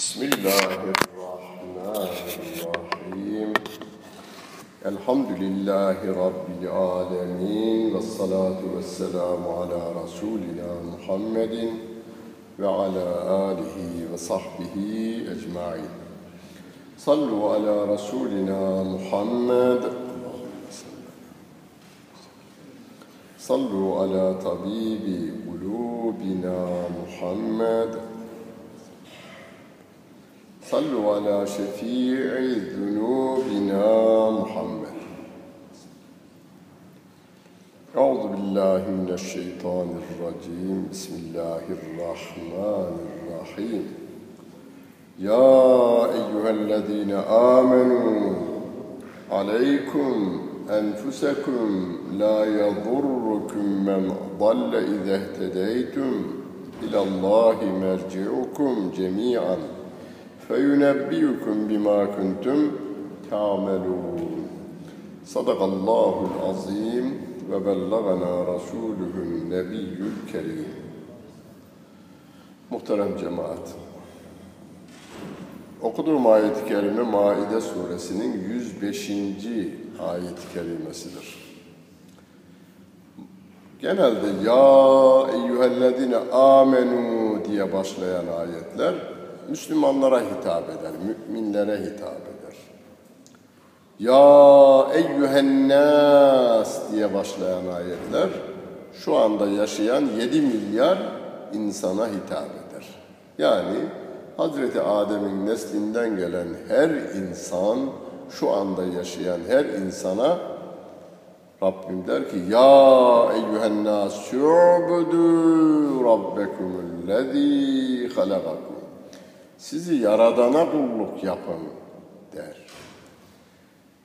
بسم الله الرحمن الرحيم. الحمد لله رب العالمين والصلاة والسلام على رسولنا محمد وعلى آله وصحبه أجمعين. صلوا على رسولنا محمد. صلوا على طبيب قلوبنا محمد. صلوا على شفيع ذنوبنا محمد. أعوذ بالله من الشيطان الرجيم. بسم الله الرحمن الرحيم. يا أيها الذين آمنوا عليكم أنفسكم لا يضركم من ضل إذا اهتديتم. إلى الله مرجعكم جميعاً. فينبئكم بما كنتم تعملون صدق الله العظيم وبلغنا رسوله النبي الكريم Muhterem cemaat, okuduğum ayet-i kerime Maide suresinin 105. ayet-i kerimesidir. Genelde ya eyyühellezine amenu diye başlayan ayetler Müslümanlara hitap eder, müminlere hitap eder. Ya eyyühennas diye başlayan ayetler şu anda yaşayan 7 milyar insana hitap eder. Yani Hazreti Adem'in neslinden gelen her insan, şu anda yaşayan her insana Rabbim der ki Ya eyyühennas şu'budu rabbekumullezî halakakum sizi yaradana kulluk yapın der.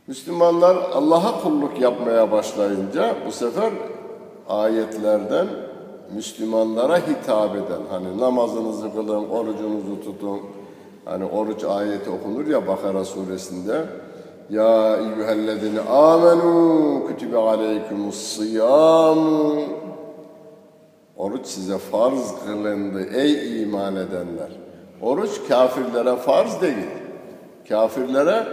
Müslümanlar Allah'a kulluk yapmaya başlayınca bu sefer ayetlerden Müslümanlara hitap eden hani namazınızı kılın, orucunuzu tutun. Hani oruç ayeti okunur ya Bakara suresinde. Ya eyyühellezine amenu kütübe aleykumus siyamu Oruç size farz kılındı ey iman edenler. Oruç kafirlere farz değil. Kafirlere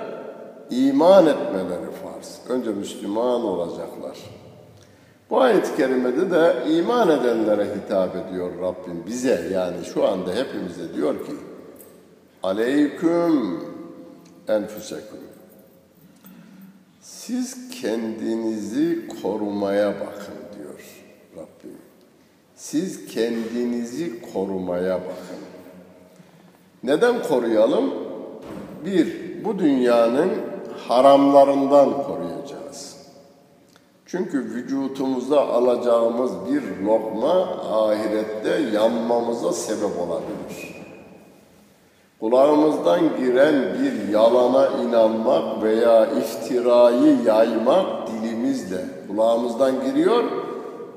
iman etmeleri farz. Önce Müslüman olacaklar. Bu ayet-i kerimede de iman edenlere hitap ediyor Rabbim bize yani şu anda hepimize diyor ki Aleyküm enfüseküm Siz kendinizi korumaya bakın diyor Rabbim. Siz kendinizi korumaya bakın. Neden koruyalım? Bir, bu dünyanın haramlarından koruyacağız. Çünkü vücutumuza alacağımız bir lokma ahirette yanmamıza sebep olabilir. Kulağımızdan giren bir yalana inanmak veya iftirayı yaymak dilimizle, kulağımızdan giriyor,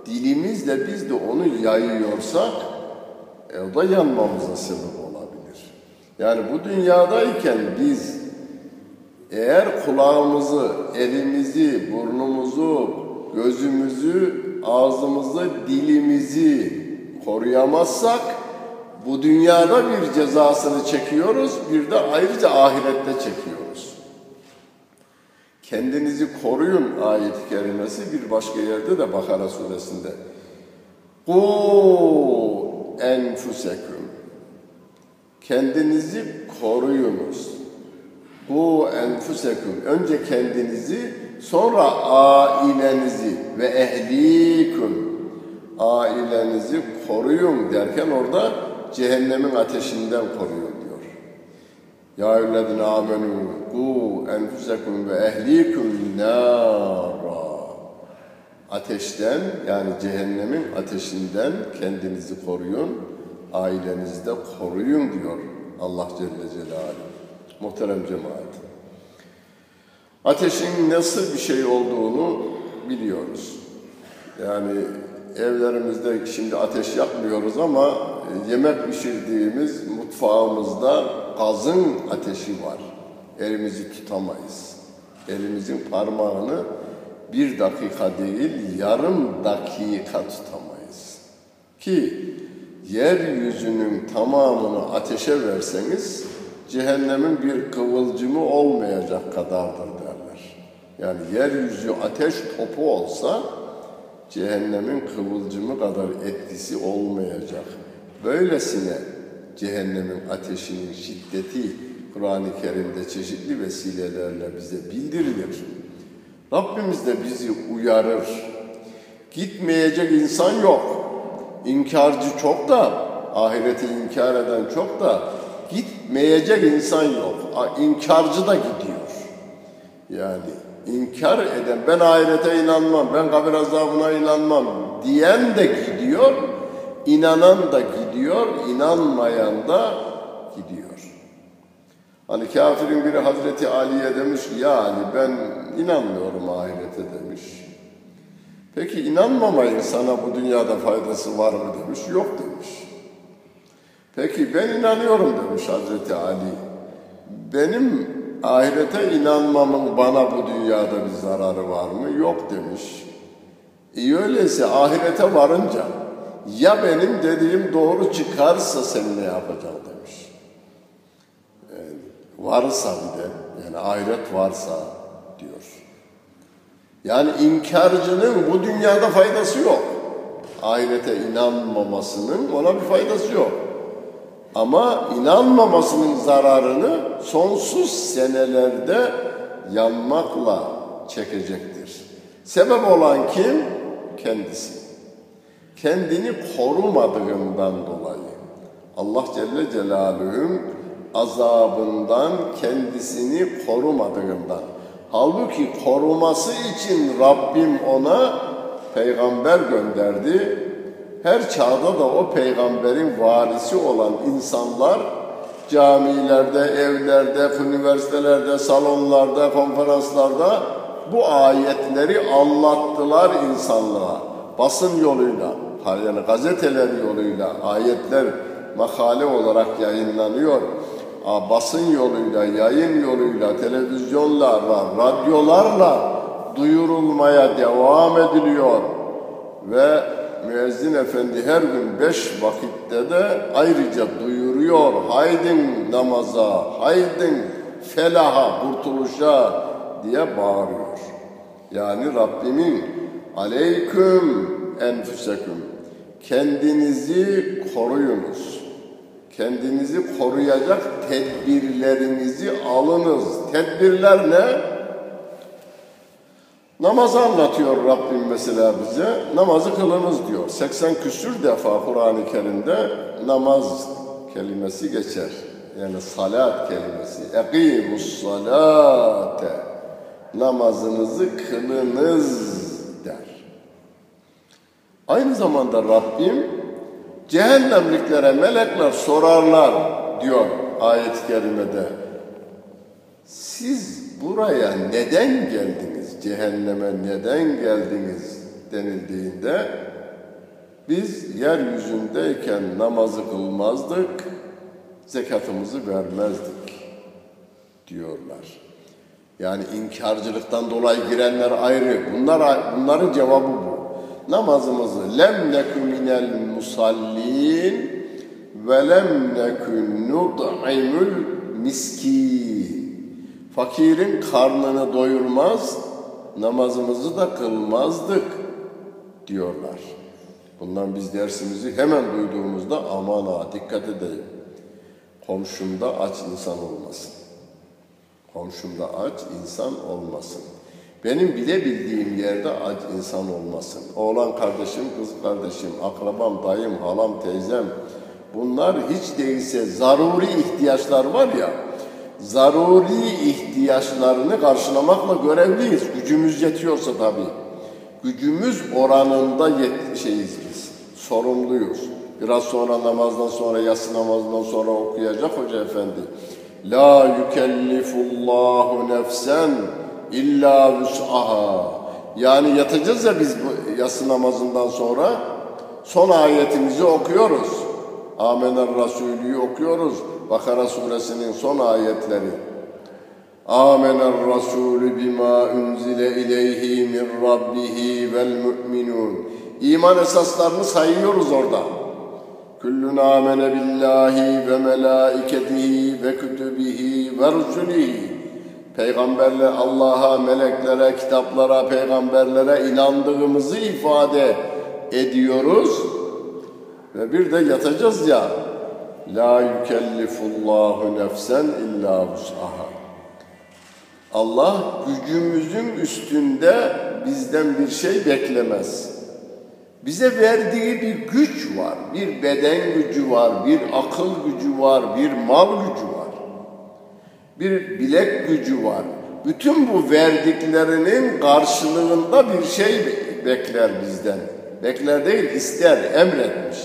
dilimizle biz de onu yayıyorsak, e, o da yanmamıza sebep olabilir. Yani bu dünyadayken biz eğer kulağımızı, elimizi, burnumuzu, gözümüzü, ağzımızı, dilimizi koruyamazsak bu dünyada bir cezasını çekiyoruz, bir de ayrıca ahirette çekiyoruz. Kendinizi koruyun ayet-i kerimesi bir başka yerde de Bakara suresinde. Ku enfuseküm. Kendinizi koruyunuz. Bu enfuseküm. Önce kendinizi, sonra ailenizi ve ehliküm. Ailenizi koruyun derken orada cehennemin ateşinden koruyun diyor. Ya eyyühellezine amenu ku enfusekum ve ehliküm nara. Ateşten yani cehennemin ateşinden kendinizi koruyun, ailenizi de koruyun diyor Allah Celle Celaluhu. Muhterem cemaat. Ateşin nasıl bir şey olduğunu biliyoruz. Yani evlerimizde şimdi ateş yakmıyoruz ama yemek pişirdiğimiz mutfağımızda gazın ateşi var. Elimizi tutamayız. Elimizin parmağını bir dakika değil yarım dakika tutamayız. Ki yeryüzünün tamamını ateşe verseniz cehennemin bir kıvılcımı olmayacak kadardır derler. Yani yeryüzü ateş topu olsa cehennemin kıvılcımı kadar etkisi olmayacak. Böylesine cehennemin ateşinin şiddeti Kur'an-ı Kerim'de çeşitli vesilelerle bize bildirilir. Rabbimiz de bizi uyarır. Gitmeyecek insan yok. İnkarcı çok da, ahireti inkar eden çok da gitmeyecek insan yok. İnkarcı da gidiyor. Yani inkar eden, ben ahirete inanmam, ben kabir azabına inanmam diyen de gidiyor, inanan da gidiyor, inanmayan da gidiyor. Hani kafirin biri Hazreti Ali'ye demiş ki ya Ali ben inanmıyorum ahirete demiş. Peki inanmamayın sana bu dünyada faydası var mı demiş. Yok demiş. Peki ben inanıyorum demiş Hazreti Ali. Benim ahirete inanmamın bana bu dünyada bir zararı var mı? Yok demiş. İyi öyleyse ahirete varınca ya benim dediğim doğru çıkarsa sen ne yapacaksın demiş. Yani varsa bir de yani ahiret varsa. Yani inkarcının bu dünyada faydası yok. Ahirete inanmamasının ona bir faydası yok. Ama inanmamasının zararını sonsuz senelerde yanmakla çekecektir. Sebep olan kim? Kendisi. Kendini korumadığından dolayı. Allah Celle Celaluhu'nun azabından kendisini korumadığından. Halbuki koruması için Rabbim ona peygamber gönderdi. Her çağda da o peygamberin varisi olan insanlar camilerde, evlerde, üniversitelerde, salonlarda, konferanslarda bu ayetleri anlattılar insanlığa. Basın yoluyla, yani gazeteler yoluyla ayetler makale olarak yayınlanıyor. Basın yoluyla, yayın yoluyla, televizyonlarla, radyolarla duyurulmaya devam ediliyor. Ve müezzin efendi her gün beş vakitte de ayrıca duyuruyor. Haydin namaza, haydin felaha, kurtuluşa diye bağırıyor. Yani Rabbimin aleyküm enfüseküm kendinizi koruyunuz. Kendinizi koruyacak tedbirlerinizi alınız. Tedbirler ne? Namazı anlatıyor Rabbim mesela bize. Namazı kılınız diyor. 80 küsür defa Kur'an-ı Kerim'de namaz kelimesi geçer. Yani salat kelimesi. Ekimus salate. Namazınızı kılınız der. Aynı zamanda Rabbim cehennemliklere melekler sorarlar diyor ayet-i kerimede. Siz buraya neden geldiniz? Cehenneme neden geldiniz denildiğinde biz yeryüzündeyken namazı kılmazdık, zekatımızı vermezdik diyorlar. Yani inkarcılıktan dolayı girenler ayrı. Bunlar bunların cevabı bu. Namazımızı lem nekü minel musallin ve lem nekü nud'imul miskin. Fakirin karnını doyurmaz, namazımızı da kılmazdık diyorlar. Bundan biz dersimizi hemen duyduğumuzda aman ha dikkat edeyim. Komşumda aç insan olmasın. Komşumda aç insan olmasın. Benim bile bildiğim yerde aç insan olmasın. Oğlan kardeşim, kız kardeşim, akrabam, dayım, halam, teyzem. Bunlar hiç değilse zaruri ihtiyaçlar var ya, zaruri ihtiyaçlarını karşılamakla görevliyiz. Gücümüz yetiyorsa tabii. Gücümüz oranında yet şeyiz biz. Sorumluyuz. Biraz sonra namazdan sonra, yatsı namazından sonra okuyacak Hoca Efendi. La yükellifullahu nefsen illa vüs'aha. Yani yatacağız ya biz bu yatsı namazından sonra son ayetimizi okuyoruz. Amener Resulü'yü okuyoruz. Bakara suresinin son ayetleri. Amener Resulü bima unzile ileyhi min rabbihi vel mu'minun. İman esaslarını sayıyoruz orada. Kullun amene billahi ve melaiketihi ve kütübihi ve rusulihi. Peygamberler Allah'a, meleklere, kitaplara, peygamberlere inandığımızı ifade ediyoruz. Ve bir de yatacağız ya. La yükellifullahu nefsen illa vus'aha. Allah gücümüzün üstünde bizden bir şey beklemez. Bize verdiği bir güç var, bir beden gücü var, bir akıl gücü var, bir mal gücü var. Bir bilek gücü var. Bütün bu verdiklerinin karşılığında bir şey bekler bizden. Bekler değil, ister, emretmiş.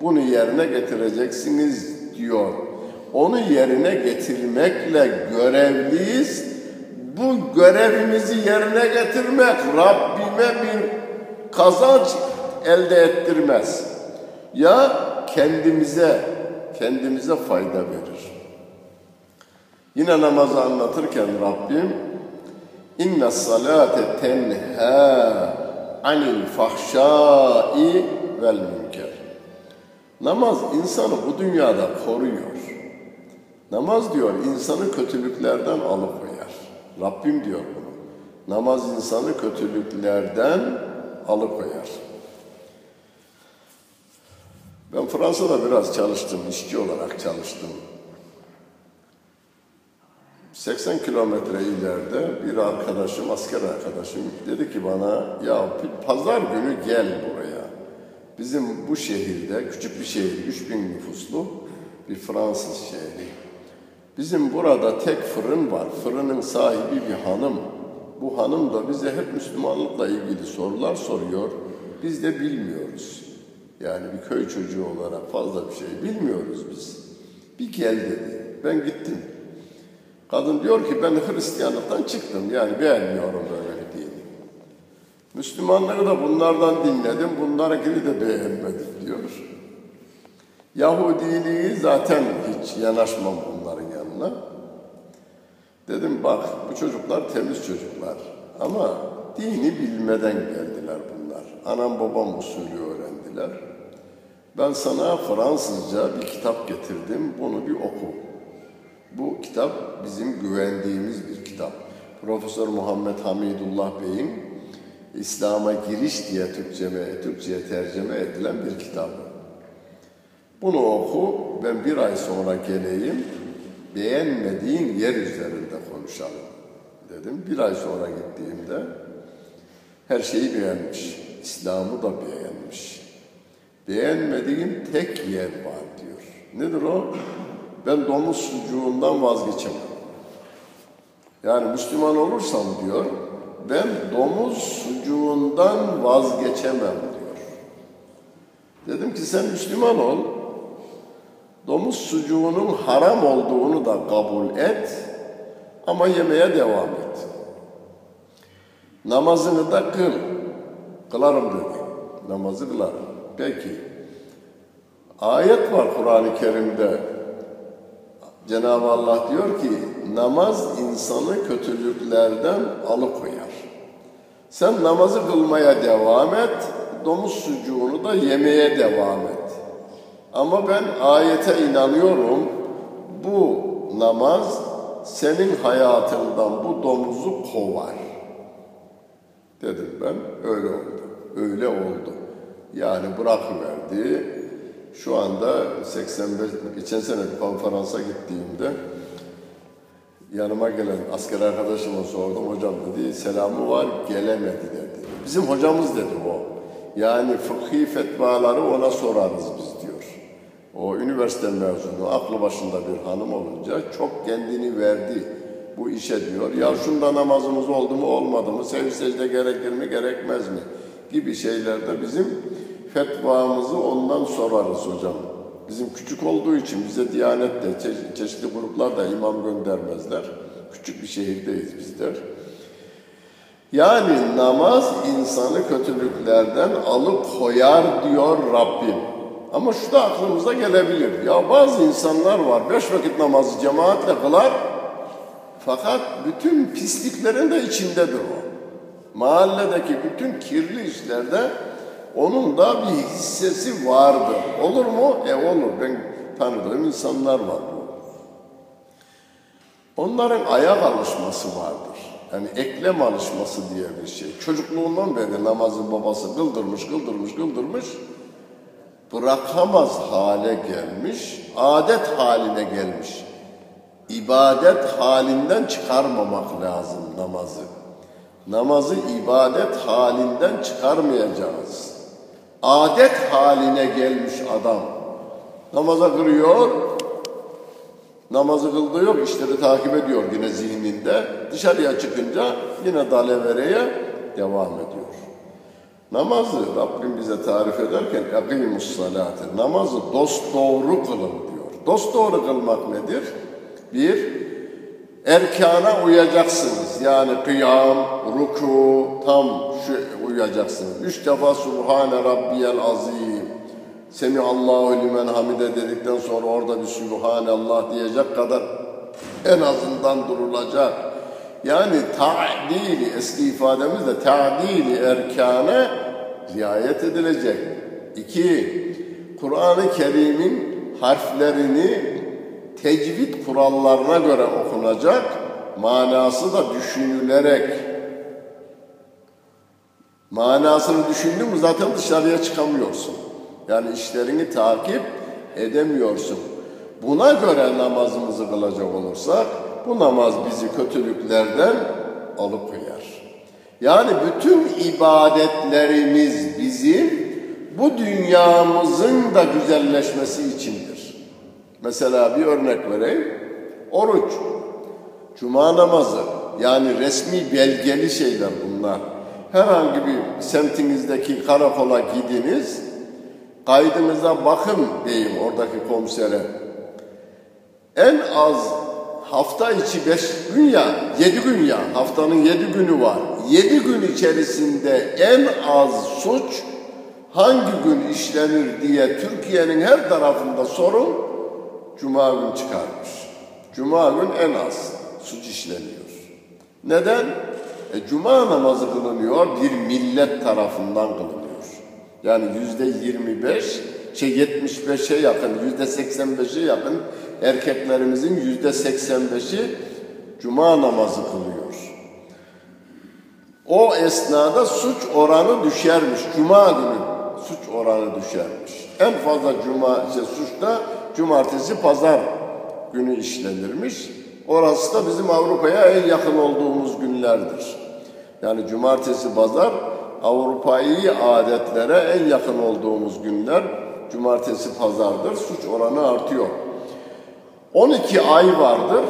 Bunu yerine getireceksiniz diyor. Onu yerine getirmekle görevliyiz. Bu görevimizi yerine getirmek Rabbime bir kazanç elde ettirmez. Ya kendimize kendimize fayda verir. Yine namazı anlatırken Rabbim inna salate tenha anil fahşai vel münker. Namaz insanı bu dünyada koruyor. Namaz diyor insanı kötülüklerden alıkoyar. Rabbim diyor bunu. Namaz insanı kötülüklerden alıkoyar. Ben Fransa'da biraz çalıştım, işçi olarak çalıştım. 80 kilometre ileride bir arkadaşım, asker arkadaşım dedi ki bana ya pazar günü gel buraya. Bizim bu şehirde, küçük bir şehir, 3000 nüfuslu bir Fransız şehri. Bizim burada tek fırın var. Fırının sahibi bir hanım. Bu hanım da bize hep Müslümanlıkla ilgili sorular soruyor. Biz de bilmiyoruz. Yani bir köy çocuğu olarak fazla bir şey bilmiyoruz biz. Bir gel dedi. Ben gittim. Kadın diyor ki ben Hristiyanlıktan çıktım. Yani beğenmiyorum böyle bir dini. Müslümanları da bunlardan dinledim. Bunlarınkini de beğenmedim diyor. Yahudiliği zaten hiç yanaşmam bunların yanına. Dedim bak bu çocuklar temiz çocuklar. Ama dini bilmeden geldiler bunlar. Anam babam usulü öğrendiler. Ben sana Fransızca bir kitap getirdim. Bunu bir oku. Bu kitap bizim güvendiğimiz bir kitap. Profesör Muhammed Hamidullah Bey'in İslam'a giriş diye Türkçeme, Türkçe'ye tercüme edilen bir kitap. Bunu oku, ben bir ay sonra geleyim, beğenmediğin yer üzerinde konuşalım dedim. Bir ay sonra gittiğimde her şeyi beğenmiş, İslam'ı da beğenmiş. Beğenmediğim tek yer var diyor. Nedir o? Ben domuz sucuğundan vazgeçemem. Yani Müslüman olursam diyor, ben domuz sucuğundan vazgeçemem diyor. Dedim ki sen Müslüman ol, domuz sucuğunun haram olduğunu da kabul et ama yemeye devam et. Namazını da kıl. Kılarım dedi. Namazı kılarım. Peki. Ayet var Kur'an-ı Kerim'de. Cenab-ı Allah diyor ki namaz insanı kötülüklerden alıkoyar. Sen namazı kılmaya devam et, domuz sucuğunu da yemeye devam et. Ama ben ayete inanıyorum. Bu namaz senin hayatından bu domuzu kovar. Dedim ben öyle oldu. Öyle oldu. Yani bırakıverdi. Şu anda 85, geçen sene bir konferansa gittiğimde yanıma gelen asker arkadaşıma sordum. Hocam dedi selamı var gelemedi dedi. Bizim hocamız dedi o. Yani fıkhi fetvaları ona sorarız biz diyor. O üniversite mezunu, aklı başında bir hanım olunca çok kendini verdi bu işe diyor. Ya şunda namazımız oldu mu olmadı mı, sev secde gerekir mi gerekmez mi gibi şeylerde bizim fetvamızı ondan sorarız hocam. Bizim küçük olduğu için bize Diyanet'te çe- çeşitli gruplar da imam göndermezler. Küçük bir şehirdeyiz bizler. Yani namaz insanı kötülüklerden alıkoyar diyor Rabbim. Ama şu da aklımıza gelebilir. Ya bazı insanlar var beş vakit namazı cemaatle kılar fakat bütün pisliklerin de içindedir o. Mahalledeki bütün kirli işlerde onun da bir hissesi vardır. Olur mu? E olur. Ben tanıdığım insanlar var bu. Onların ayak alışması vardır. Yani eklem alışması diye bir şey. Çocukluğundan beri namazı babası kıldırmış, kıldırmış, kıldırmış. Bırakamaz hale gelmiş, adet haline gelmiş. İbadet halinden çıkarmamak lazım namazı. Namazı ibadet halinden çıkarmayacağız Adet haline gelmiş adam. Namaza kırıyor, namazı kıldığı yok, işleri takip ediyor yine zihninde. Dışarıya çıkınca yine dalevereye devam ediyor. Namazı Rabbim bize tarif ederken اَقِيمُ salate Namazı dost doğru kılın diyor. Dost doğru kılmak nedir? Bir, erkana uyacaksınız. Yani kıyam, ruku, tam şu uyacaksınız. Üç defa Subhane Rabbiyel Azim. Semi Allahu limen hamide dedikten sonra orada bir Subhanallah diyecek kadar en azından durulacak. Yani ta'dili eski ifademizle ta'dili erkane riayet edilecek. İki, Kur'an-ı Kerim'in harflerini tecvid kurallarına göre okunacak, manası da düşünülerek. Manasını düşündün mü zaten dışarıya çıkamıyorsun. Yani işlerini takip edemiyorsun. Buna göre namazımızı kılacak olursak, bu namaz bizi kötülüklerden alıkoyar. Yani bütün ibadetlerimiz bizim bu dünyamızın da güzelleşmesi içindir. Mesela bir örnek vereyim. Oruç, cuma namazı yani resmi belgeli şeyler bunlar. Herhangi bir semtinizdeki karakola gidiniz, kaydınıza bakın diyeyim oradaki komisere. En az hafta içi beş gün ya, yedi gün ya, haftanın yedi günü var. Yedi gün içerisinde en az suç hangi gün işlenir diye Türkiye'nin her tarafında sorun Cuma gün çıkarmış. Cuma gün en az suç işleniyor. Neden? E, Cuma namazı kılınıyor, bir millet tarafından kılınıyor. Yani yüzde yirmi beş, şey yetmiş beşe yakın, yüzde seksen beşe yakın erkeklerimizin yüzde seksen beşi Cuma namazı kılıyor. O esnada suç oranı düşermiş. Cuma günü suç oranı düşermiş. En fazla cuma işte suçta cumartesi pazar günü işlenirmiş. Orası da bizim Avrupa'ya en yakın olduğumuz günlerdir. Yani cumartesi pazar Avrupa'yı adetlere en yakın olduğumuz günler cumartesi pazardır. Suç oranı artıyor. 12 ay vardır.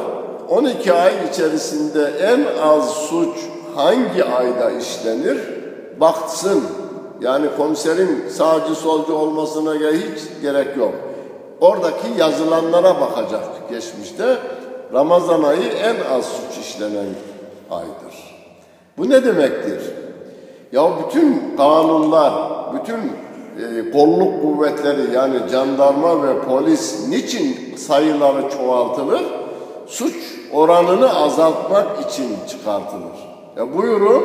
12 ay içerisinde en az suç hangi ayda işlenir? Baksın. Yani komiserin sağcı solcu olmasına hiç gerek yok. Oradaki yazılanlara bakacak geçmişte. Ramazan ayı en az suç işlenen aydır. Bu ne demektir? Ya bütün kanunlar, bütün e, kolluk kuvvetleri yani jandarma ve polis niçin sayıları çoğaltılır? Suç oranını azaltmak için çıkartılır. E buyurun,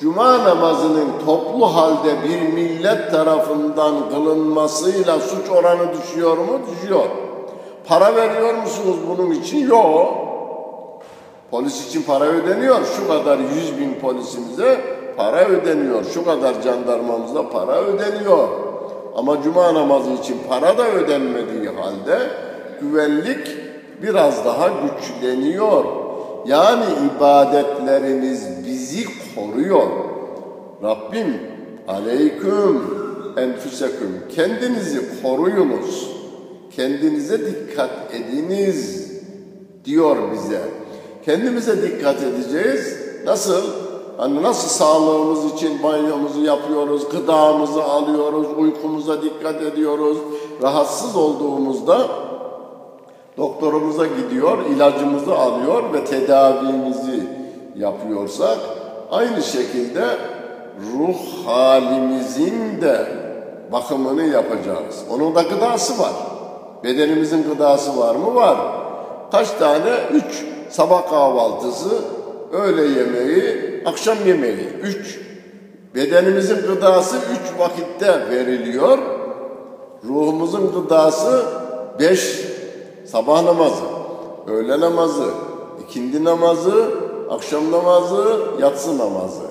Cuma namazının toplu halde bir millet tarafından kılınmasıyla suç oranı düşüyor mu? Düşüyor. Para veriyor musunuz bunun için? Yok. Polis için para ödeniyor. Şu kadar yüz bin polisimize para ödeniyor. Şu kadar jandarmamıza para ödeniyor. Ama cuma namazı için para da ödenmediği halde güvenlik biraz daha güçleniyor. Yani ibadetlerimiz bizi koruyor. Rabbim aleyküm enfüseküm kendinizi koruyunuz. Kendinize dikkat ediniz diyor bize. Kendimize dikkat edeceğiz. Nasıl? Hani nasıl sağlığımız için banyomuzu yapıyoruz, gıdamızı alıyoruz, uykumuza dikkat ediyoruz. Rahatsız olduğumuzda doktorumuza gidiyor, ilacımızı alıyor ve tedavimizi yapıyorsak aynı şekilde ruh halimizin de bakımını yapacağız. Onun da gıdası var. Bedenimizin gıdası var mı? Var. Kaç tane? Üç. Sabah kahvaltısı, öğle yemeği, akşam yemeği. Üç. Bedenimizin gıdası üç vakitte veriliyor. Ruhumuzun gıdası beş sabah namazı, öğle namazı, ikindi namazı, akşam namazı, yatsı namazı.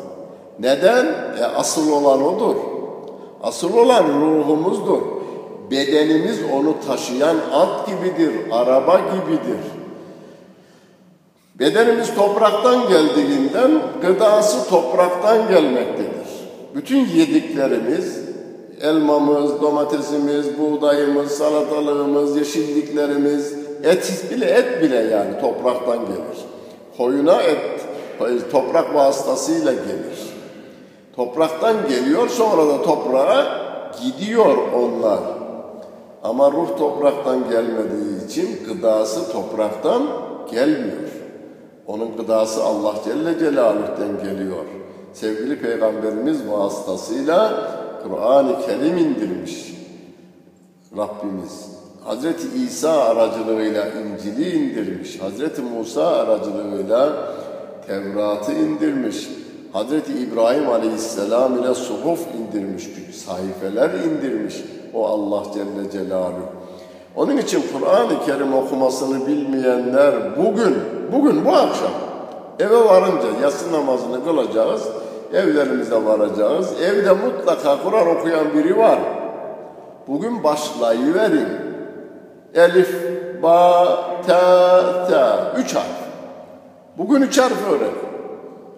Neden? E, asıl olan odur. Asıl olan ruhumuzdur. Bedenimiz onu taşıyan at gibidir, araba gibidir. Bedenimiz topraktan geldiğinden gıdası topraktan gelmektedir. Bütün yediklerimiz, elmamız, domatesimiz, buğdayımız, salatalığımız, yeşilliklerimiz, et bile et bile yani topraktan gelir. Koyuna et toprak vasıtasıyla gelir. Topraktan geliyor sonra da toprağa gidiyor onlar. Ama ruh topraktan gelmediği için gıdası topraktan gelmiyor. Onun gıdası Allah Celle Celaluh'ten geliyor. Sevgili Peygamberimiz vasıtasıyla Kur'an-ı Kerim indirmiş Rabbimiz. Hazreti İsa aracılığıyla İncil'i indirmiş. Hazreti Musa aracılığıyla Tevrat'ı indirmiş. Hazreti İbrahim Aleyhisselam ile suhuf indirmiş, sayfeler indirmiş o Allah Celle Celaluhu. Onun için Kur'an-ı Kerim okumasını bilmeyenler bugün, bugün bu akşam eve varınca yatsı namazını kılacağız, evlerimize varacağız. Evde mutlaka Kur'an okuyan biri var. Bugün başlayıverin. Elif, ba, ta, ta. Üç harf. Bugün üç harf öğren.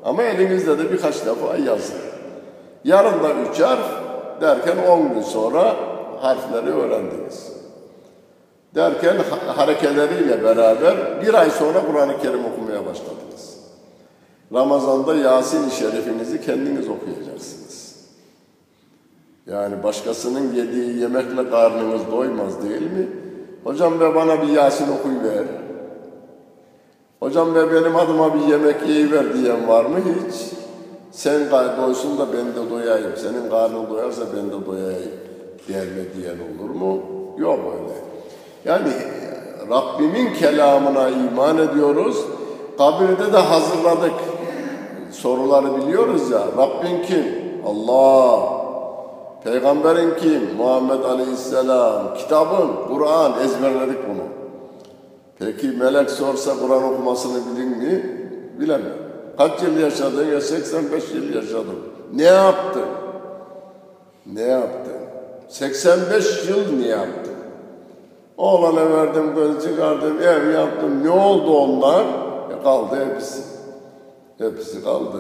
Ama elinizde de birkaç defa yazın. Yarın da üç harf derken on gün sonra harfleri öğrendiniz. Derken harekeleriyle beraber bir ay sonra Kur'an-ı Kerim okumaya başladınız. Ramazan'da Yasin-i Şerifinizi kendiniz okuyacaksınız. Yani başkasının yediği yemekle karnınız doymaz değil mi? Hocam be bana bir Yasin okuyuver. Hocam be benim adıma bir yemek yiyiver diyen var mı hiç? Sen doysun da ben de doyayım. Senin karnın doyarsa ben de doyayım. Derme diyen olur mu? Yok öyle. Yani Rabbimin kelamına iman ediyoruz. Kabirde de hazırladık. Soruları biliyoruz ya. Rabbin kim? Allah. Peygamberin kim? Muhammed Aleyhisselam. Kitabın, Kur'an ezberledik bunu. Peki melek sorsa Kur'an okumasını bilin mi? Bilemem. Kaç yıl yaşadın? Ya 85 yıl yaşadım. Ne yaptın? Ne yaptın? 85 yıl ne yaptın? Oğlana verdim, göz çıkardım, ev yaptım. Ne oldu onlar? Ya kaldı hepsi. Hepsi kaldı.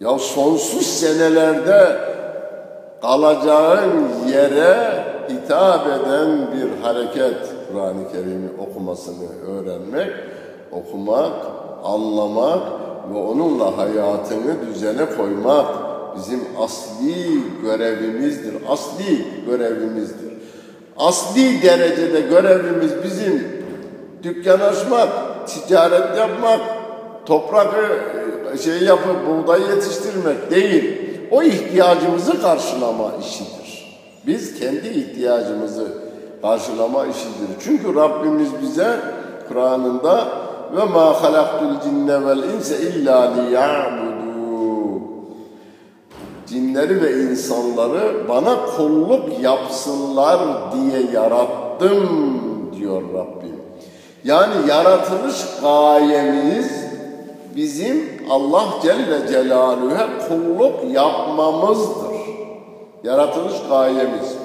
Ya sonsuz senelerde kalacağın yere hitap eden bir hareket Kur'an-ı Kerim'i okumasını öğrenmek, okumak, anlamak ve onunla hayatını düzene koymak bizim asli görevimizdir. Asli görevimizdir. Asli derecede görevimiz bizim dükkan açmak, ticaret yapmak, toprak şey yapıp buğday yetiştirmek değil. O ihtiyacımızı karşılama işidir. Biz kendi ihtiyacımızı karşılama işidir. Çünkü Rabbimiz bize Kur'an'ında ve ma halaktul cinne vel inse illa liya'budu. Cinleri ve insanları bana kulluk yapsınlar diye yarattım diyor Rabbim. Yani yaratılış gayemiz bizim Allah Celle Celaluhu'ya kulluk yapmamızdır. Yaratılış gayemiz.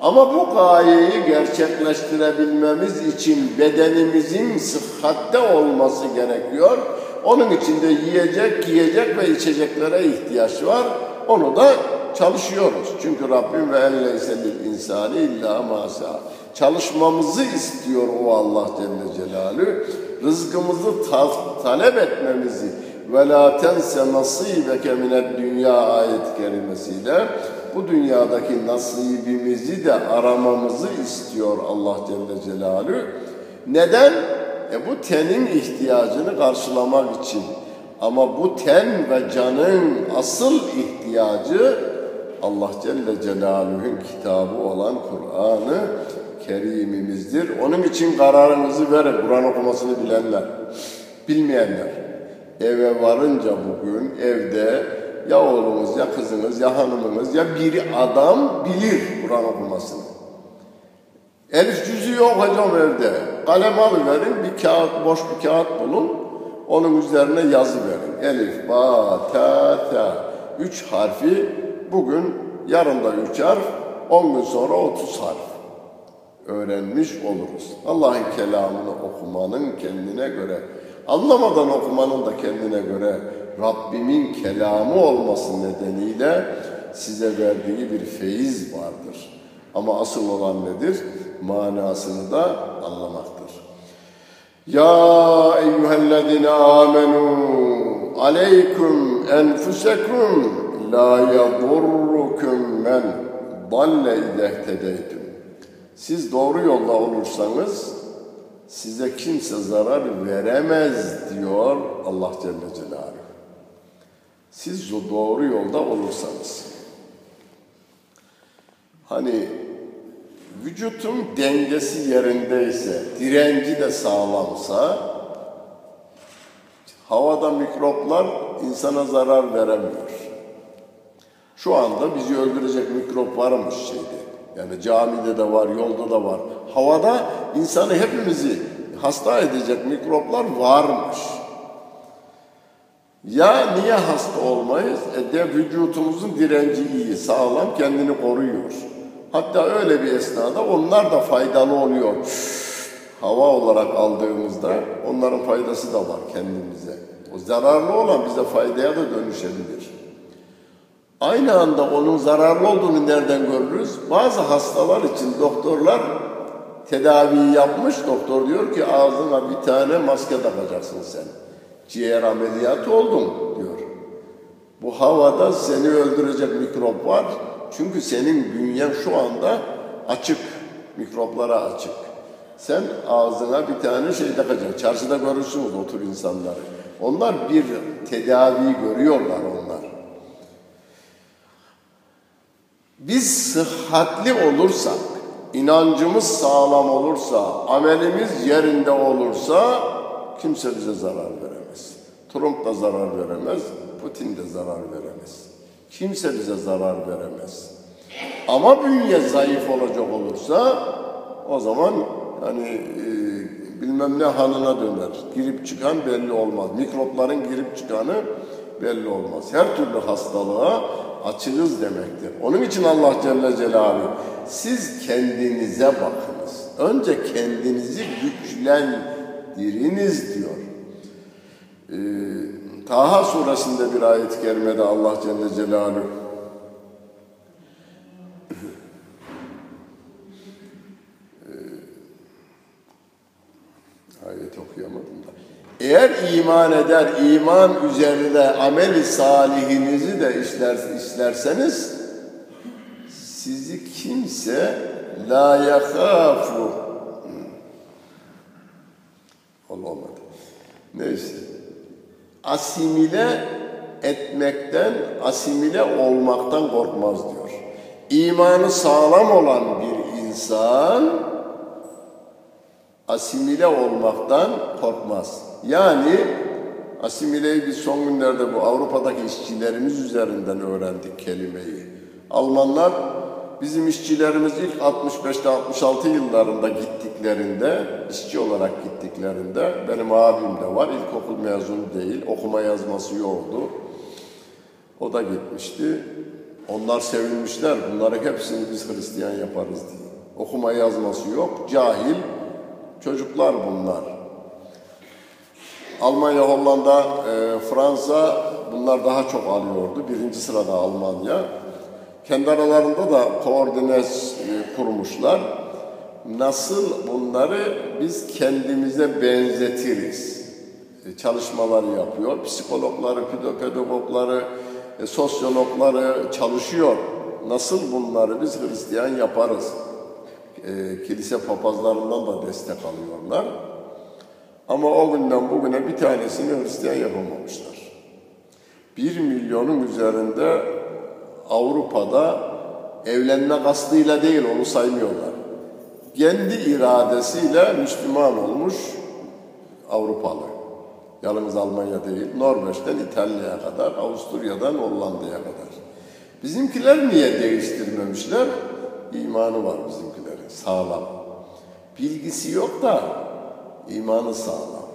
Ama bu gayeyi gerçekleştirebilmemiz için bedenimizin sıhhatte olması gerekiyor. Onun için de yiyecek, giyecek ve içeceklere ihtiyaç var. Onu da çalışıyoruz. Çünkü Rabbim ve elleyse lil insani illa masa. Çalışmamızı istiyor o Allah Celle Celaluhu. Rızkımızı ta talep etmemizi ve la tense nasibeke mined dünya ayet kerimesiyle bu dünyadaki nasibimizi de aramamızı istiyor Allah Celle Celaluhu. Neden? E bu tenin ihtiyacını karşılamak için. Ama bu ten ve canın asıl ihtiyacı Allah Celle Celaluhu'nun kitabı olan Kur'an'ı Kerim'imizdir. Onun için kararınızı verin. Kur'an okumasını bilenler, bilmeyenler. Eve varınca bugün evde ya oğlunuz ya kızınız ya hanımınız ya biri adam bilir Kur'an okumasını. Elif cüzü yok hocam evde. Kalem alıverin, bir kağıt, boş bir kağıt bulun. Onun üzerine yazı verin. Elif, ba, ta, ta. Üç harfi bugün, yarın da üç harf, on gün sonra otuz harf. Öğrenmiş oluruz. Allah'ın kelamını okumanın kendine göre, anlamadan okumanın da kendine göre Rabbimin kelamı olması nedeniyle size verdiği bir feyiz vardır. Ama asıl olan nedir? Manasını da anlamaktır. Ya eyyühellezine amenu aleyküm enfusekum la yadurrukum men dalle idehtedeytüm. Siz doğru yolda olursanız size kimse zarar veremez diyor Allah Celle Celaluhu. Siz doğru yolda olursanız. Hani vücutun dengesi yerindeyse, direnci de sağlamsa, havada mikroplar insana zarar veremiyor. Şu anda bizi öldürecek mikrop varmış şeyde. Yani camide de var, yolda da var. Havada insanı hepimizi hasta edecek mikroplar varmış. Ya niye hasta olmayız? E de vücutumuzun direnci iyi, sağlam, kendini koruyor. Hatta öyle bir esnada onlar da faydalı oluyor. Hava olarak aldığımızda onların faydası da var kendimize. O zararlı olan bize faydaya da dönüşebilir. Aynı anda onun zararlı olduğunu nereden görürüz? Bazı hastalar için doktorlar tedaviyi yapmış. Doktor diyor ki ağzına bir tane maske takacaksın sen. Ciğer ameliyatı oldun diyor. Bu havada seni öldürecek mikrop var. Çünkü senin bünyen şu anda açık, mikroplara açık. Sen ağzına bir tane şey takacaksın. Çarşıda görürsünüz o tür insanları. Onlar bir tedavi görüyorlar onlar. Biz sıhhatli olursak, inancımız sağlam olursa, amelimiz yerinde olursa kimse bize zarar veremez. Trump da zarar veremez, Putin de zarar veremez. Kimse bize zarar veremez. Ama bünye zayıf olacak olursa o zaman hani e, bilmem ne hanına döner. Girip çıkan belli olmaz. Mikropların girip çıkanı belli olmaz. Her türlü hastalığa açığız demektir. Onun için Allah Celle Celaluhu siz kendinize bakınız. Önce kendinizi güçlendiriniz diyor. Ee, Taha suresinde bir ayet-i kerimede Allah Celle Celaluhu ayet okuyamadım. Eğer iman eder, iman üzerinde ameli salihinizi de işler, işlerseniz sizi kimse la yakhafu olmadı. Neyse. Asimile etmekten, asimile olmaktan korkmaz diyor. İmanı sağlam olan bir insan asimile olmaktan korkmaz. Yani asimileyi biz son günlerde bu Avrupa'daki işçilerimiz üzerinden öğrendik kelimeyi. Almanlar bizim işçilerimiz ilk 65'te 66 yıllarında gittiklerinde, işçi olarak gittiklerinde, benim abim de var, ilkokul mezunu değil, okuma yazması yoktu. O da gitmişti. Onlar sevinmişler, bunları hepsini biz Hristiyan yaparız diye. Okuma yazması yok, cahil çocuklar bunlar. Almanya, Hollanda, e, Fransa bunlar daha çok alıyordu. Birinci sırada Almanya. Kendi aralarında da koordines e, kurmuşlar. Nasıl bunları biz kendimize benzetiriz? E, çalışmalar yapıyor. Psikologları, pedagogları, e, sosyologları çalışıyor. Nasıl bunları biz Hristiyan yaparız? E, kilise papazlarından da destek alıyorlar. Ama o günden bugüne bir tanesini Hristiyan yapamamışlar. Bir milyonun üzerinde Avrupa'da evlenme kastıyla değil onu saymıyorlar. Kendi iradesiyle Müslüman olmuş Avrupalı. Yalnız Almanya değil, Norveç'ten İtalya'ya kadar, Avusturya'dan Hollanda'ya kadar. Bizimkiler niye değiştirmemişler? İmanı var bizimkilerin, sağlam. Bilgisi yok da imanı sağlam.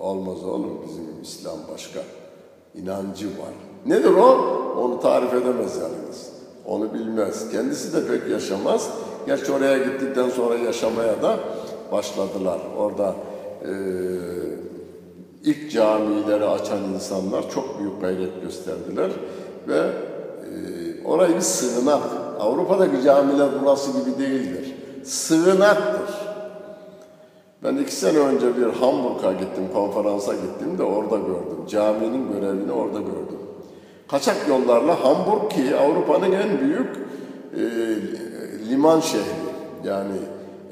Olmaz oğlum bizim İslam başka. İnancı var. Nedir o? Onu tarif edemez yalnız. Onu bilmez. Kendisi de pek yaşamaz. Gerçi oraya gittikten sonra yaşamaya da başladılar. Orada e, ilk camileri açan insanlar çok büyük gayret gösterdiler ve e, orayı bir sığınak. Avrupa'daki camiler burası gibi değildir. Sığınaktır. Ben iki sene önce bir Hamburg'a gittim, konferansa gittim de orada gördüm. Caminin görevini orada gördüm. Kaçak yollarla Hamburg ki Avrupa'nın en büyük e, liman şehri. Yani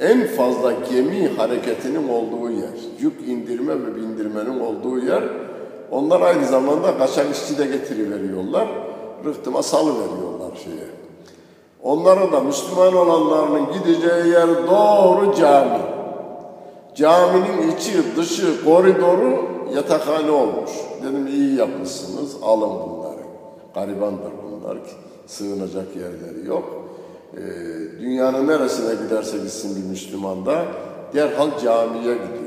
en fazla gemi hareketinin olduğu yer. Yük indirme ve bindirmenin olduğu yer. Onlar aynı zamanda kaçak işçi de getiriveriyorlar. Rıhtıma salı veriyorlar şeye. Onlara da Müslüman olanların gideceği yer doğru cami. Caminin içi, dışı, koridoru yatakhane olmuş. Dedim iyi yapmışsınız, alın bunları. Garibandır bunlar ki sığınacak yerleri yok. Ee, dünyanın neresine giderse gitsin bir Müslüman da derhal camiye gidiyor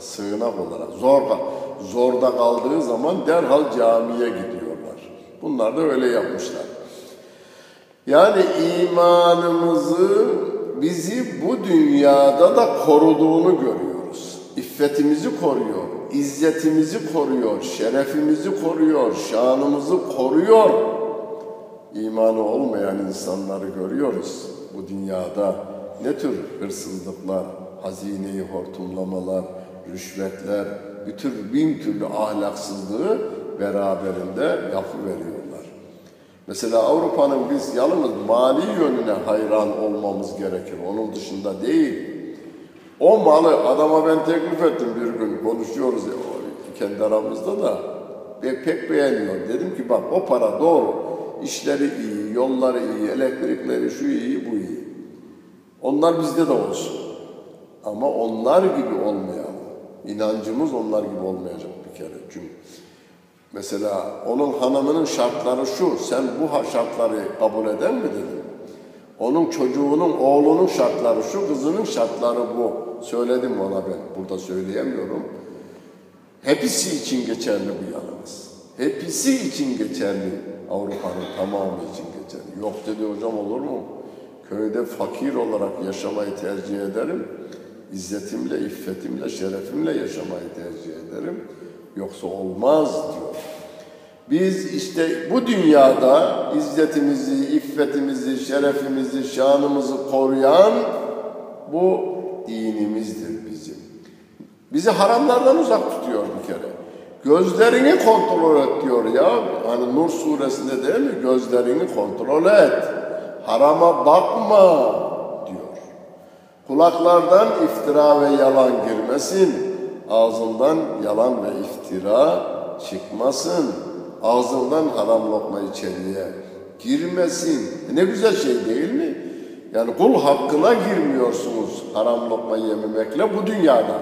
sığınak olarak. Zor, zorda kaldığı zaman derhal camiye gidiyorlar. Bunlar da öyle yapmışlar. Yani imanımızı bizi bu dünyada da koruduğunu görüyoruz. İffetimizi koruyor, izzetimizi koruyor, şerefimizi koruyor, şanımızı koruyor. İmanı olmayan insanları görüyoruz bu dünyada. Ne tür hırsızlıklar, hazineyi hortumlamalar, rüşvetler, bütün bin türlü ahlaksızlığı beraberinde yapıveriyorlar. Mesela Avrupa'nın biz yalnız mali yönüne hayran olmamız gerekir. Onun dışında değil. O malı adama ben teklif ettim bir gün konuşuyoruz ya, kendi aramızda da pek, pek beğeniyor. Dedim ki bak o para doğru. İşleri iyi, yolları iyi, elektrikleri şu iyi, bu iyi. Onlar bizde de olsun. Ama onlar gibi olmayalım. İnancımız onlar gibi olmayacak bir kere. Çünkü mesela onun hanımının şartları şu, sen bu şartları kabul eden mi dedim. Onun çocuğunun, oğlunun şartları şu, kızının şartları bu. Söyledim ona ben, burada söyleyemiyorum. Hepsi için geçerli bu yalnız. Hepsi için geçerli. Avrupa'nın tamamı için geçerli. Yok dedi hocam olur mu? Köyde fakir olarak yaşamayı tercih ederim. İzzetimle, iffetimle, şerefimle yaşamayı tercih ederim. Yoksa olmaz diyor. Biz işte bu dünyada izzetimizi, iffetimizi, şerefimizi, şanımızı koruyan bu dinimizdir bizim. Bizi haramlardan uzak tutuyor bir kere. Gözlerini kontrol et diyor ya. Hani Nur suresinde değil mi? Gözlerini kontrol et. Harama bakma diyor. Kulaklardan iftira ve yalan girmesin. Ağzından yalan ve iftira çıkmasın. Ağzından haram lokma içeriye girmesin. E ne güzel şey değil mi? Yani kul hakkına girmiyorsunuz haram lokma yememekle bu dünyada.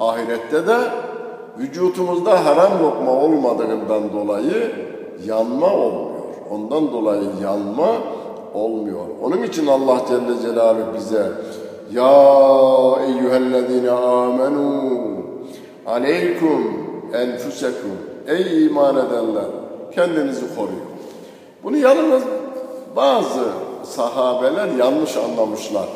Ahirette de vücutumuzda haram lokma olmadığından dolayı yanma olmuyor. Ondan dolayı yanma olmuyor. Onun için Allah Celle Celaluhu bize Ya eyyühellezine amenu aleykum enfusekum Ey iman edenler kendinizi koruyun. Bunu yalnız bazı sahabeler yanlış anlamışlar.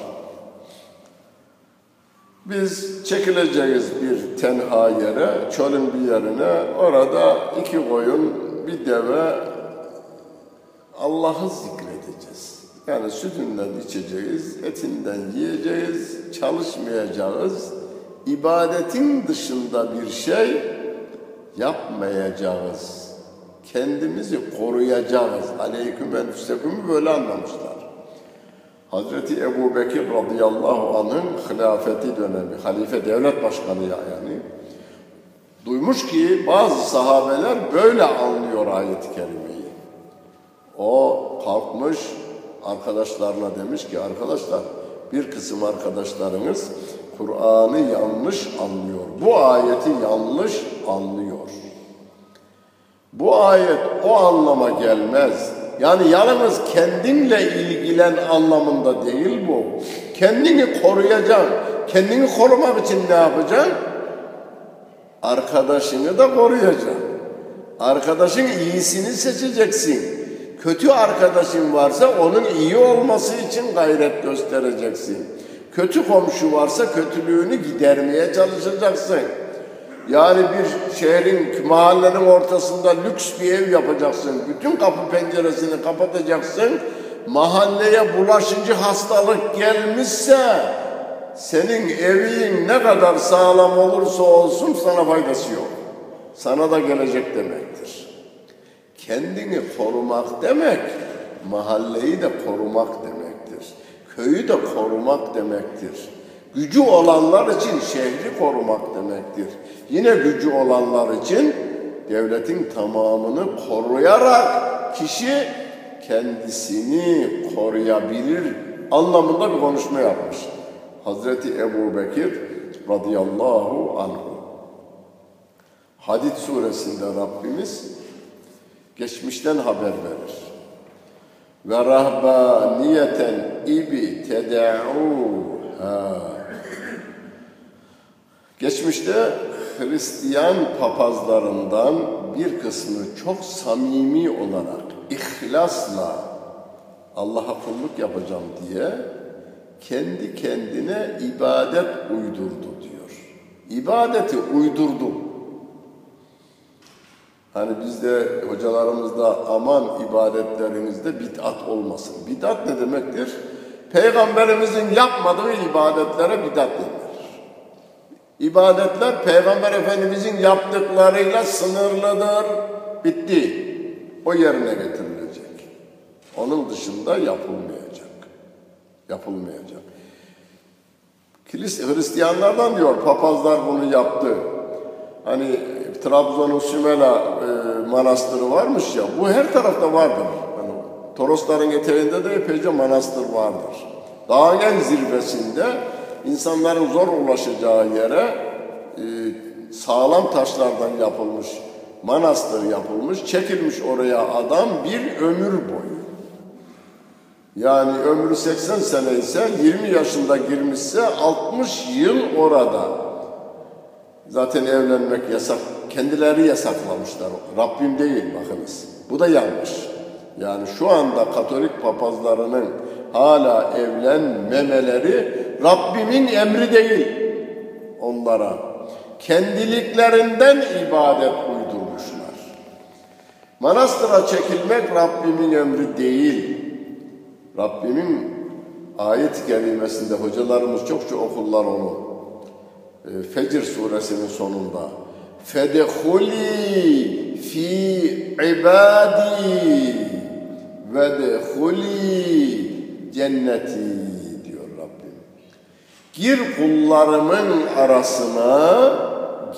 Biz çekileceğiz bir tenha yere, çölün bir yerine, orada iki koyun, bir deve Allah'ı zikredeceğiz. Yani sütünden içeceğiz, etinden yiyeceğiz, çalışmayacağız. İbadetin dışında bir şey yapmayacağız. Kendimizi koruyacağız. Aleyküm enfüsekümü böyle anlamışlar. Hazreti Ebu Bekir radıyallahu anh'ın hilafeti dönemi, halife devlet başkanı ya yani. Duymuş ki bazı sahabeler böyle anlıyor ayet-i kerimeyi. O kalkmış arkadaşlarına demiş ki arkadaşlar bir kısım arkadaşlarınız Kur'an'ı yanlış anlıyor. Bu ayeti yanlış anlıyor. Bu ayet o anlama gelmez. Yani yalnız kendinle ilgilen anlamında değil bu. Kendini koruyacaksın. Kendini korumak için ne yapacaksın? Arkadaşını da koruyacaksın. Arkadaşın iyisini seçeceksin. Kötü arkadaşın varsa onun iyi olması için gayret göstereceksin. Kötü komşu varsa kötülüğünü gidermeye çalışacaksın. Yani bir şehrin, mahallenin ortasında lüks bir ev yapacaksın. Bütün kapı penceresini kapatacaksın. Mahalleye bulaşıcı hastalık gelmişse senin evin ne kadar sağlam olursa olsun sana faydası yok. Sana da gelecek demektir. Kendini korumak demek, mahalleyi de korumak demektir. Köyü de korumak demektir. Gücü olanlar için şehri korumak demektir. Yine gücü olanlar için devletin tamamını koruyarak kişi kendisini koruyabilir anlamında bir konuşma yapmış. Hazreti Ebu Bekir radıyallahu anhu. Hadid suresinde Rabbimiz geçmişten haber verir. Ve rahbaniyeten ibi ted'uha Geçmişte Hristiyan papazlarından bir kısmı çok samimi olarak, ihlasla Allah'a kulluk yapacağım diye kendi kendine ibadet uydurdu diyor. İbadeti uydurdu. Hani bizde hocalarımızda aman ibadetlerinizde bid'at olmasın. Bid'at ne demektir? Peygamberimizin yapmadığı ibadetlere bid'at denir. İbadetler Peygamber Efendimizin yaptıklarıyla sınırlıdır. Bitti. O yerine getirilecek. Onun dışında yapılmayacak. Yapılmayacak. Kilis Hristiyanlardan diyor papazlar bunu yaptı. Hani Trabzon'un Sümela e, manastırı varmış ya bu her tarafta vardır. Hani, Torosların eteğinde de epeyce manastır vardır. Dağın en zirvesinde insanların zor ulaşacağı yere e, sağlam taşlardan yapılmış manastır yapılmış, çekilmiş oraya adam bir ömür boyu. Yani ömrü 80 sene ise 20 yaşında girmişse 60 yıl orada. Zaten evlenmek yasak. Kendileri yasaklamışlar. Rabbim değil bakınız. Bu da yanlış. Yani şu anda Katolik papazlarının hala evlenmemeleri Rabbimin emri değil onlara. Kendiliklerinden ibadet uydurmuşlar. Manastıra çekilmek Rabbimin emri değil. Rabbimin ayet kelimesinde hocalarımız çokça okurlar onu. E, Fecr suresinin sonunda. Fedehuli fi ibadi ve dehuli cenneti diyor Rabbim. Gir kullarımın arasına,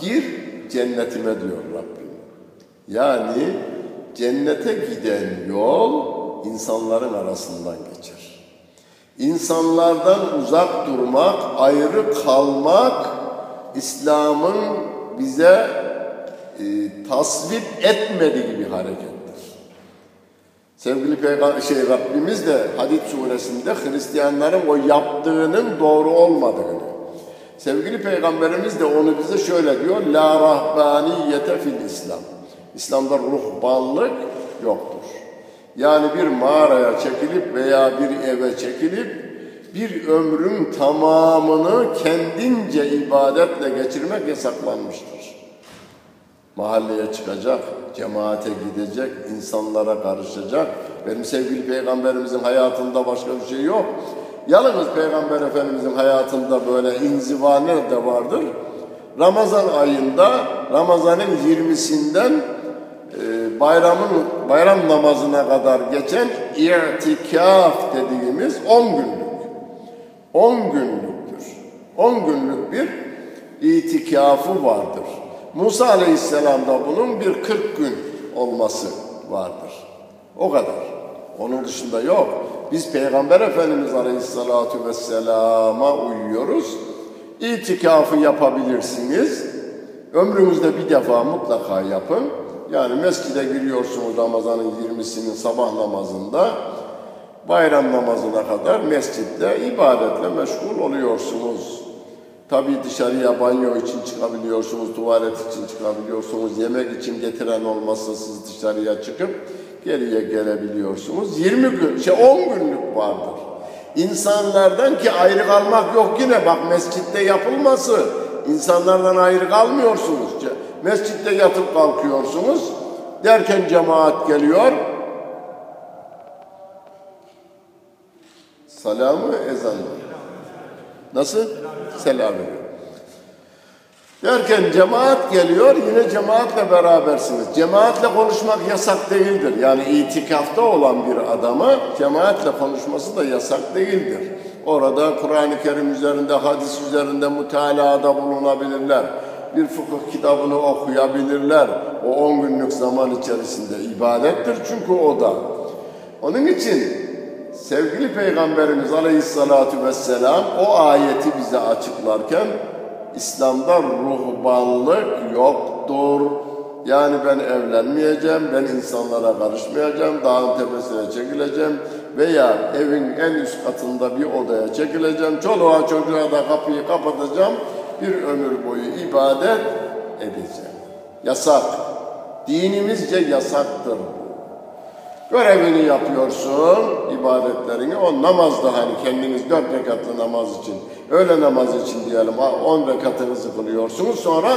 gir cennetime diyor Rabbim. Yani cennete giden yol insanların arasından geçer. İnsanlardan uzak durmak, ayrı kalmak İslam'ın bize e, tasvip etmediği bir harekettir. Sevgili Peygamber şey Rabbimiz de Hadid suresinde Hristiyanların o yaptığının doğru olmadığını. Sevgili Peygamberimiz de onu bize şöyle diyor: La rahbaniyete fil İslam. İslam'da ruhbanlık yoktur. Yani bir mağaraya çekilip veya bir eve çekilip bir ömrün tamamını kendince ibadetle geçirmek yasaklanmıştır. Mahalleye çıkacak, cemaate gidecek, insanlara karışacak. Benim sevgili peygamberimizin hayatında başka bir şey yok. Yalnız peygamber efendimizin hayatında böyle inziva nerede vardır? Ramazan ayında, Ramazan'ın 20'sinden e, bayramın bayram namazına kadar geçen i'tikaf dediğimiz 10 günlük. 10 günlüktür. 10 günlük bir itikafı vardır. Musa Aleyhisselam'da bunun bir 40 gün olması vardır. O kadar. Onun dışında yok. Biz Peygamber Efendimiz Aleyhisselatü Vesselam'a uyuyoruz. İtikafı yapabilirsiniz. Ömrünüzde bir defa mutlaka yapın. Yani mescide giriyorsunuz Ramazan'ın 20'sinin sabah namazında. Bayram namazına kadar mescitte ibadetle meşgul oluyorsunuz. Tabi dışarıya banyo için çıkabiliyorsunuz, tuvalet için çıkabiliyorsunuz, yemek için getiren olmazsa siz dışarıya çıkıp geriye gelebiliyorsunuz. 20 gün, şey 10 günlük vardır. İnsanlardan ki ayrı kalmak yok yine bak mescitte yapılması. İnsanlardan ayrı kalmıyorsunuz. Mescitte yatıp kalkıyorsunuz. Derken cemaat geliyor. Salamı ezan. Nasıl? Selam veriyor. Derken cemaat geliyor, yine cemaatle berabersiniz. Cemaatle konuşmak yasak değildir. Yani itikafta olan bir adama cemaatle konuşması da yasak değildir. Orada Kur'an-ı Kerim üzerinde, hadis üzerinde mütalada bulunabilirler. Bir fıkıh kitabını okuyabilirler. O on günlük zaman içerisinde ibadettir çünkü o da. Onun için sevgili Peygamberimiz Aleyhisselatü Vesselam o ayeti bize açıklarken İslam'da ruhbanlık yoktur. Yani ben evlenmeyeceğim, ben insanlara karışmayacağım, dağın tepesine çekileceğim veya evin en üst katında bir odaya çekileceğim. Çoluğa çocuğa da kapıyı kapatacağım. Bir ömür boyu ibadet edeceğim. Yasak. Dinimizce yasaktır Görevini yapıyorsun, ibadetlerini. O namazda hani kendiniz dört rekatlı namaz için, öğle namazı için diyelim on rekatınızı kılıyorsunuz. Sonra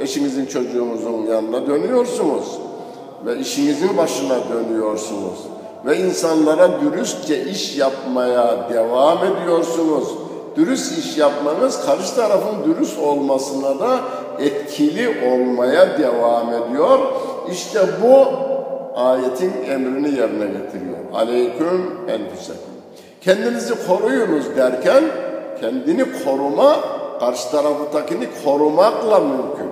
eşinizin çocuğunuzun yanına dönüyorsunuz. Ve işinizin başına dönüyorsunuz. Ve insanlara dürüstçe iş yapmaya devam ediyorsunuz. Dürüst iş yapmanız karşı tarafın dürüst olmasına da etkili olmaya devam ediyor. İşte bu ayetin emrini yerine getiriyor. Aleyküm enfusekum. Kendinizi koruyunuz derken kendini koruma karşı taraftakini korumakla mümkün.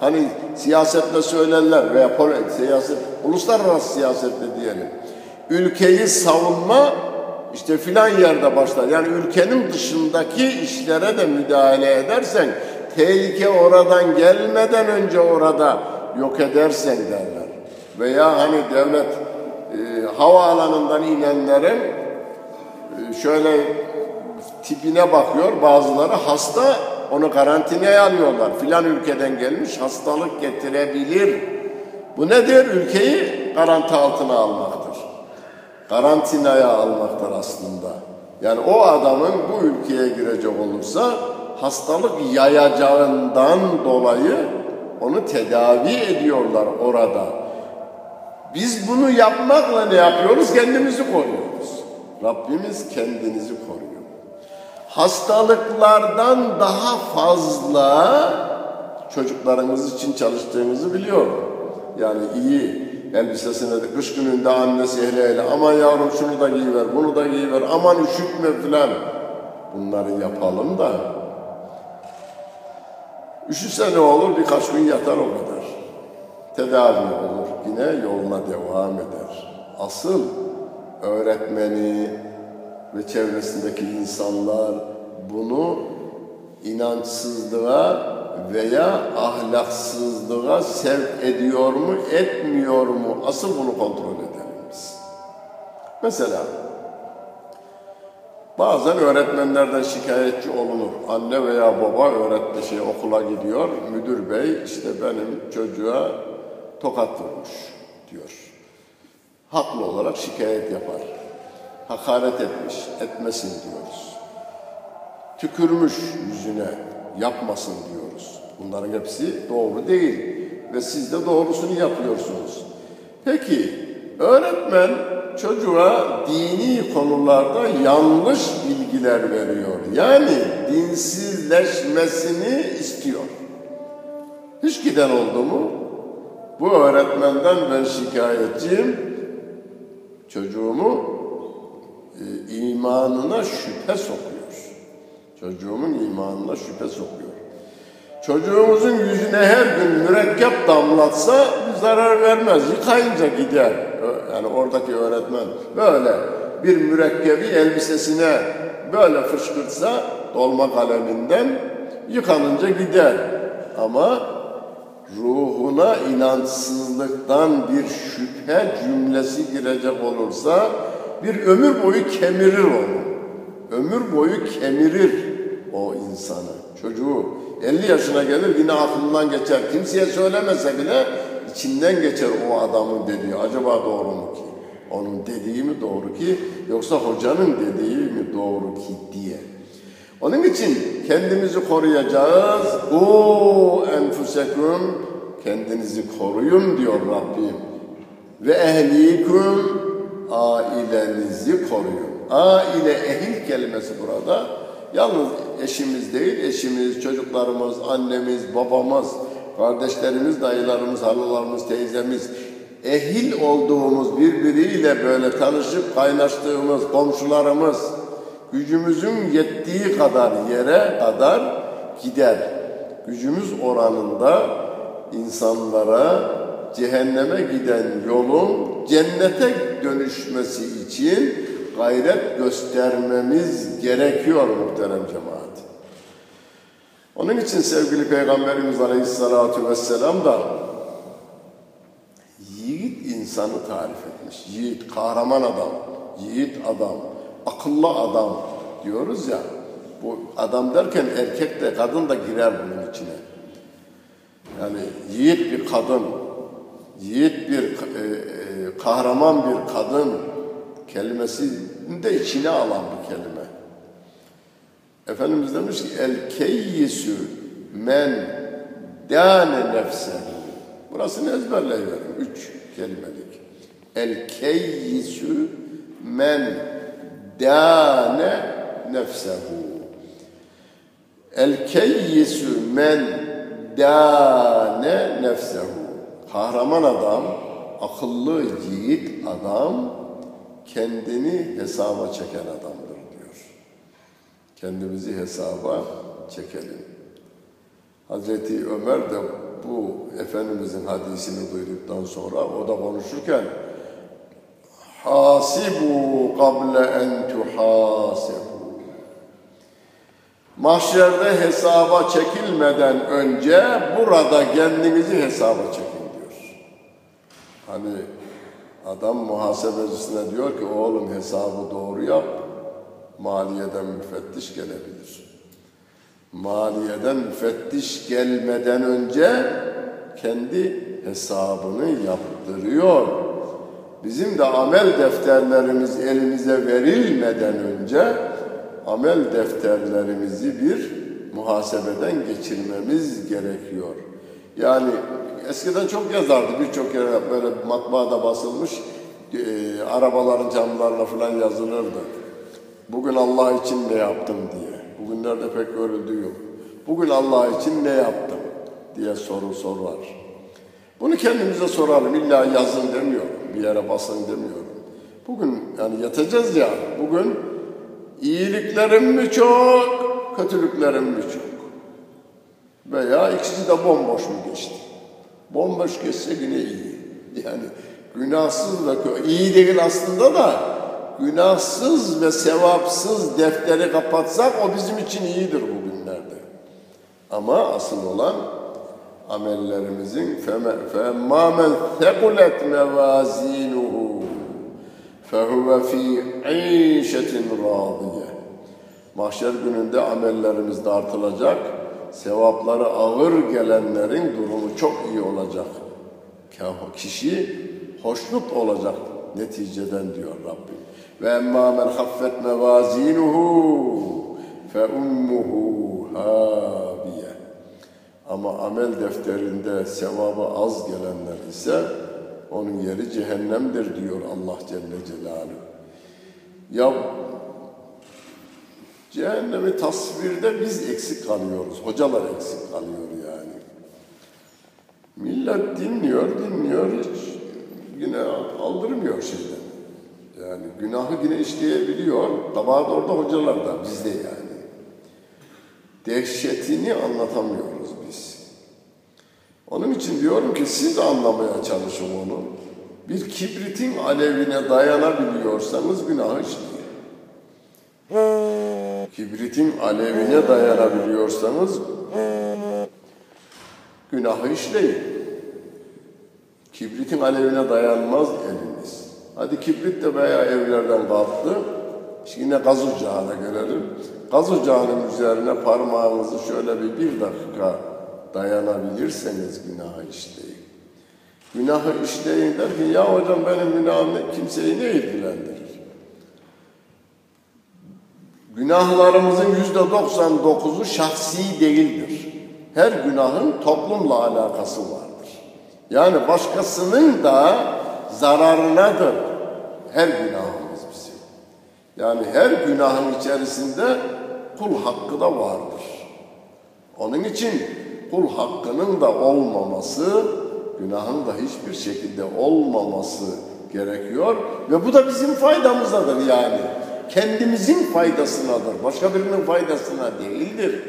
Hani siyasetle söylerler veya siyaset, uluslararası siyasetle diyelim. Ülkeyi savunma işte filan yerde başlar. Yani ülkenin dışındaki işlere de müdahale edersen tehlike oradan gelmeden önce orada yok edersen derler veya hani devlet e, havaalanından inenlerin e, şöyle tipine bakıyor bazıları hasta onu karantinaya alıyorlar. Filan ülkeden gelmiş hastalık getirebilir. Bu nedir? Ülkeyi garanti altına almaktır. Karantinaya almaktır aslında. Yani o adamın bu ülkeye girecek olursa hastalık yayacağından dolayı onu tedavi ediyorlar orada. Biz bunu yapmakla ne yapıyoruz? Kendimizi koruyoruz. Rabbimiz kendinizi koruyor. Hastalıklardan daha fazla çocuklarımız için çalıştığımızı biliyorum. Yani iyi elbisesine de kış gününde annesi hele hele aman yavrum şunu da giyiver, bunu da giyiver, aman üşütme filan. Bunları yapalım da üşüse ne olur birkaç gün yatar o kadar. Tedavi olur yine yoluna devam eder. Asıl öğretmeni ve çevresindeki insanlar bunu inançsızlığa veya ahlaksızlığa sevk ediyor mu, etmiyor mu? Asıl bunu kontrol edelim biz. Mesela bazen öğretmenlerden şikayetçi olunur. Anne veya baba öğretme şey okula gidiyor. Müdür bey işte benim çocuğa tokat vurmuş diyor. Haklı olarak şikayet yapar. Hakaret etmiş, etmesin diyoruz. Tükürmüş yüzüne, yapmasın diyoruz. Bunların hepsi doğru değil ve siz de doğrusunu yapıyorsunuz. Peki öğretmen çocuğa dini konularda yanlış bilgiler veriyor. Yani dinsizleşmesini istiyor. Hiç giden oldu mu? Bu öğretmenden ben şikayetçiyim. Çocuğumu e, imanına şüphe sokuyor. Çocuğumun imanına şüphe sokuyor. Çocuğumuzun yüzüne her gün mürekkep damlatsa zarar vermez. Yıkayınca gider. Yani oradaki öğretmen böyle bir mürekkebi elbisesine böyle fışkırtsa dolma kaleminden yıkanınca gider. Ama ruhuna inançsızlıktan bir şüphe cümlesi girecek olursa bir ömür boyu kemirir onu. Ömür boyu kemirir o insanı, çocuğu. 50 yaşına gelir yine aklından geçer. Kimseye söylemese bile içinden geçer o adamın dediği. Acaba doğru mu ki? Onun dediği mi doğru ki yoksa hocanın dediği mi doğru ki diye. Onun için kendimizi koruyacağız. Bu enfuseküm kendinizi koruyun diyor Rabbim. Ve ehlikum ailenizi koruyun. Aile ehil kelimesi burada. Yalnız eşimiz değil, eşimiz, çocuklarımız, annemiz, babamız, kardeşlerimiz, dayılarımız, halalarımız, teyzemiz, ehil olduğumuz birbiriyle böyle tanışıp kaynaştığımız komşularımız, gücümüzün yettiği kadar yere kadar gider. Gücümüz oranında insanlara cehenneme giden yolun cennete dönüşmesi için gayret göstermemiz gerekiyor muhterem cemaat. Onun için sevgili Peygamberimiz Aleyhisselatü Vesselam da yiğit insanı tarif etmiş. Yiğit, kahraman adam, yiğit adam, akıllı adam diyoruz ya. Bu adam derken erkek de kadın da girer bunun içine. Yani yiğit bir kadın, yiğit bir e, e, kahraman bir kadın kelimesini de içine alan bir kelime. Efendimiz demiş ki el keyyisü men dâne nefsehu. Burasını ezberleyiverin. Üç kelimelik. El keyyisü men dâne nefsehu. El keyyisü men dâne nefsehu. Kahraman adam, akıllı yiğit adam kendini hesaba çeken adamdır diyor. Kendimizi hesaba çekelim. Hazreti Ömer de bu Efendimizin hadisini duyduktan sonra o da konuşurken hasibu kable en tuhasebu Mahşerde hesaba çekilmeden önce burada kendinizi hesaba çekin diyor. Hani adam muhasebecisine diyor ki oğlum hesabı doğru yap, maliyeden müfettiş gelebilir. Maliyeden müfettiş gelmeden önce kendi hesabını yaptırıyor. Bizim de amel defterlerimiz elimize verilmeden önce amel defterlerimizi bir muhasebeden geçirmemiz gerekiyor. Yani eskiden çok yazardı birçok yere böyle matbaada basılmış e, arabaların camlarına falan yazılırdı. Bugün Allah için ne yaptım diye. Bugünlerde pek görüldüğü yok. Bugün Allah için ne yaptım diye soru sorar. Bunu kendimize soralım. İlla yazın demiyorum. Bir yere basın demiyorum. Bugün yani yatacağız ya. Bugün iyiliklerim mi çok, kötülüklerim mi çok? Veya ikisi de bomboş mu geçti? Bomboş geçse yine iyi. Yani günahsız ve iyi değil aslında da günahsız ve sevapsız defteri kapatsak o bizim için iyidir bugünlerde. Ama asıl olan amellerimizin فَمَا مَنْ ثَقُلَتْ مَوَازِينُهُ فَهُوَ ف۪ي عِيشَةٍ رَاضِيَةٍ Mahşer gününde amellerimiz dartılacak, sevapları ağır gelenlerin durumu çok iyi olacak. Kişi hoşnut olacak neticeden diyor Rabbim. Ve emmâ men haffet mevâzînuhu fe ummuhu hâbiye. Ama amel defterinde sevabı az gelenler ise onun yeri cehennemdir diyor Allah Celle Celaluhu. Ya cehennemi tasvirde biz eksik kalıyoruz. Hocalar eksik kalıyor yani. Millet dinliyor, dinliyor hiç yine aldırmıyor şeyden. Yani günahı yine işleyebiliyor. Kabahat orada hocalarda, bizde yani. Dehşetini anlatamıyoruz biz. Onun için diyorum ki siz anlamaya çalışın onu. Bir kibritin alevine dayanabiliyorsanız günah işleyin. Kibritin alevine dayanabiliyorsanız günahı işleyin. Kibritin alevine dayanmaz eliniz. Hadi kibrit de veya evlerden kalktı. Şimdi yine gaz ocağına gelelim. Gaz ocağının üzerine parmağınızı şöyle bir bir dakika dayanabilirseniz günahı işleyin. Günahı işleyin derken ya hocam benim günahım kimseyi ne ilgilendirir? Günahlarımızın yüzde 99'u şahsi değildir. Her günahın toplumla alakası vardır. Yani başkasının da zararınadır her günahımız bizim. Yani her günahın içerisinde kul hakkı da vardır. Onun için kul hakkının da olmaması, günahın da hiçbir şekilde olmaması gerekiyor ve bu da bizim faydamızadır yani. Kendimizin faydasınadır. Başka birinin faydasına değildir.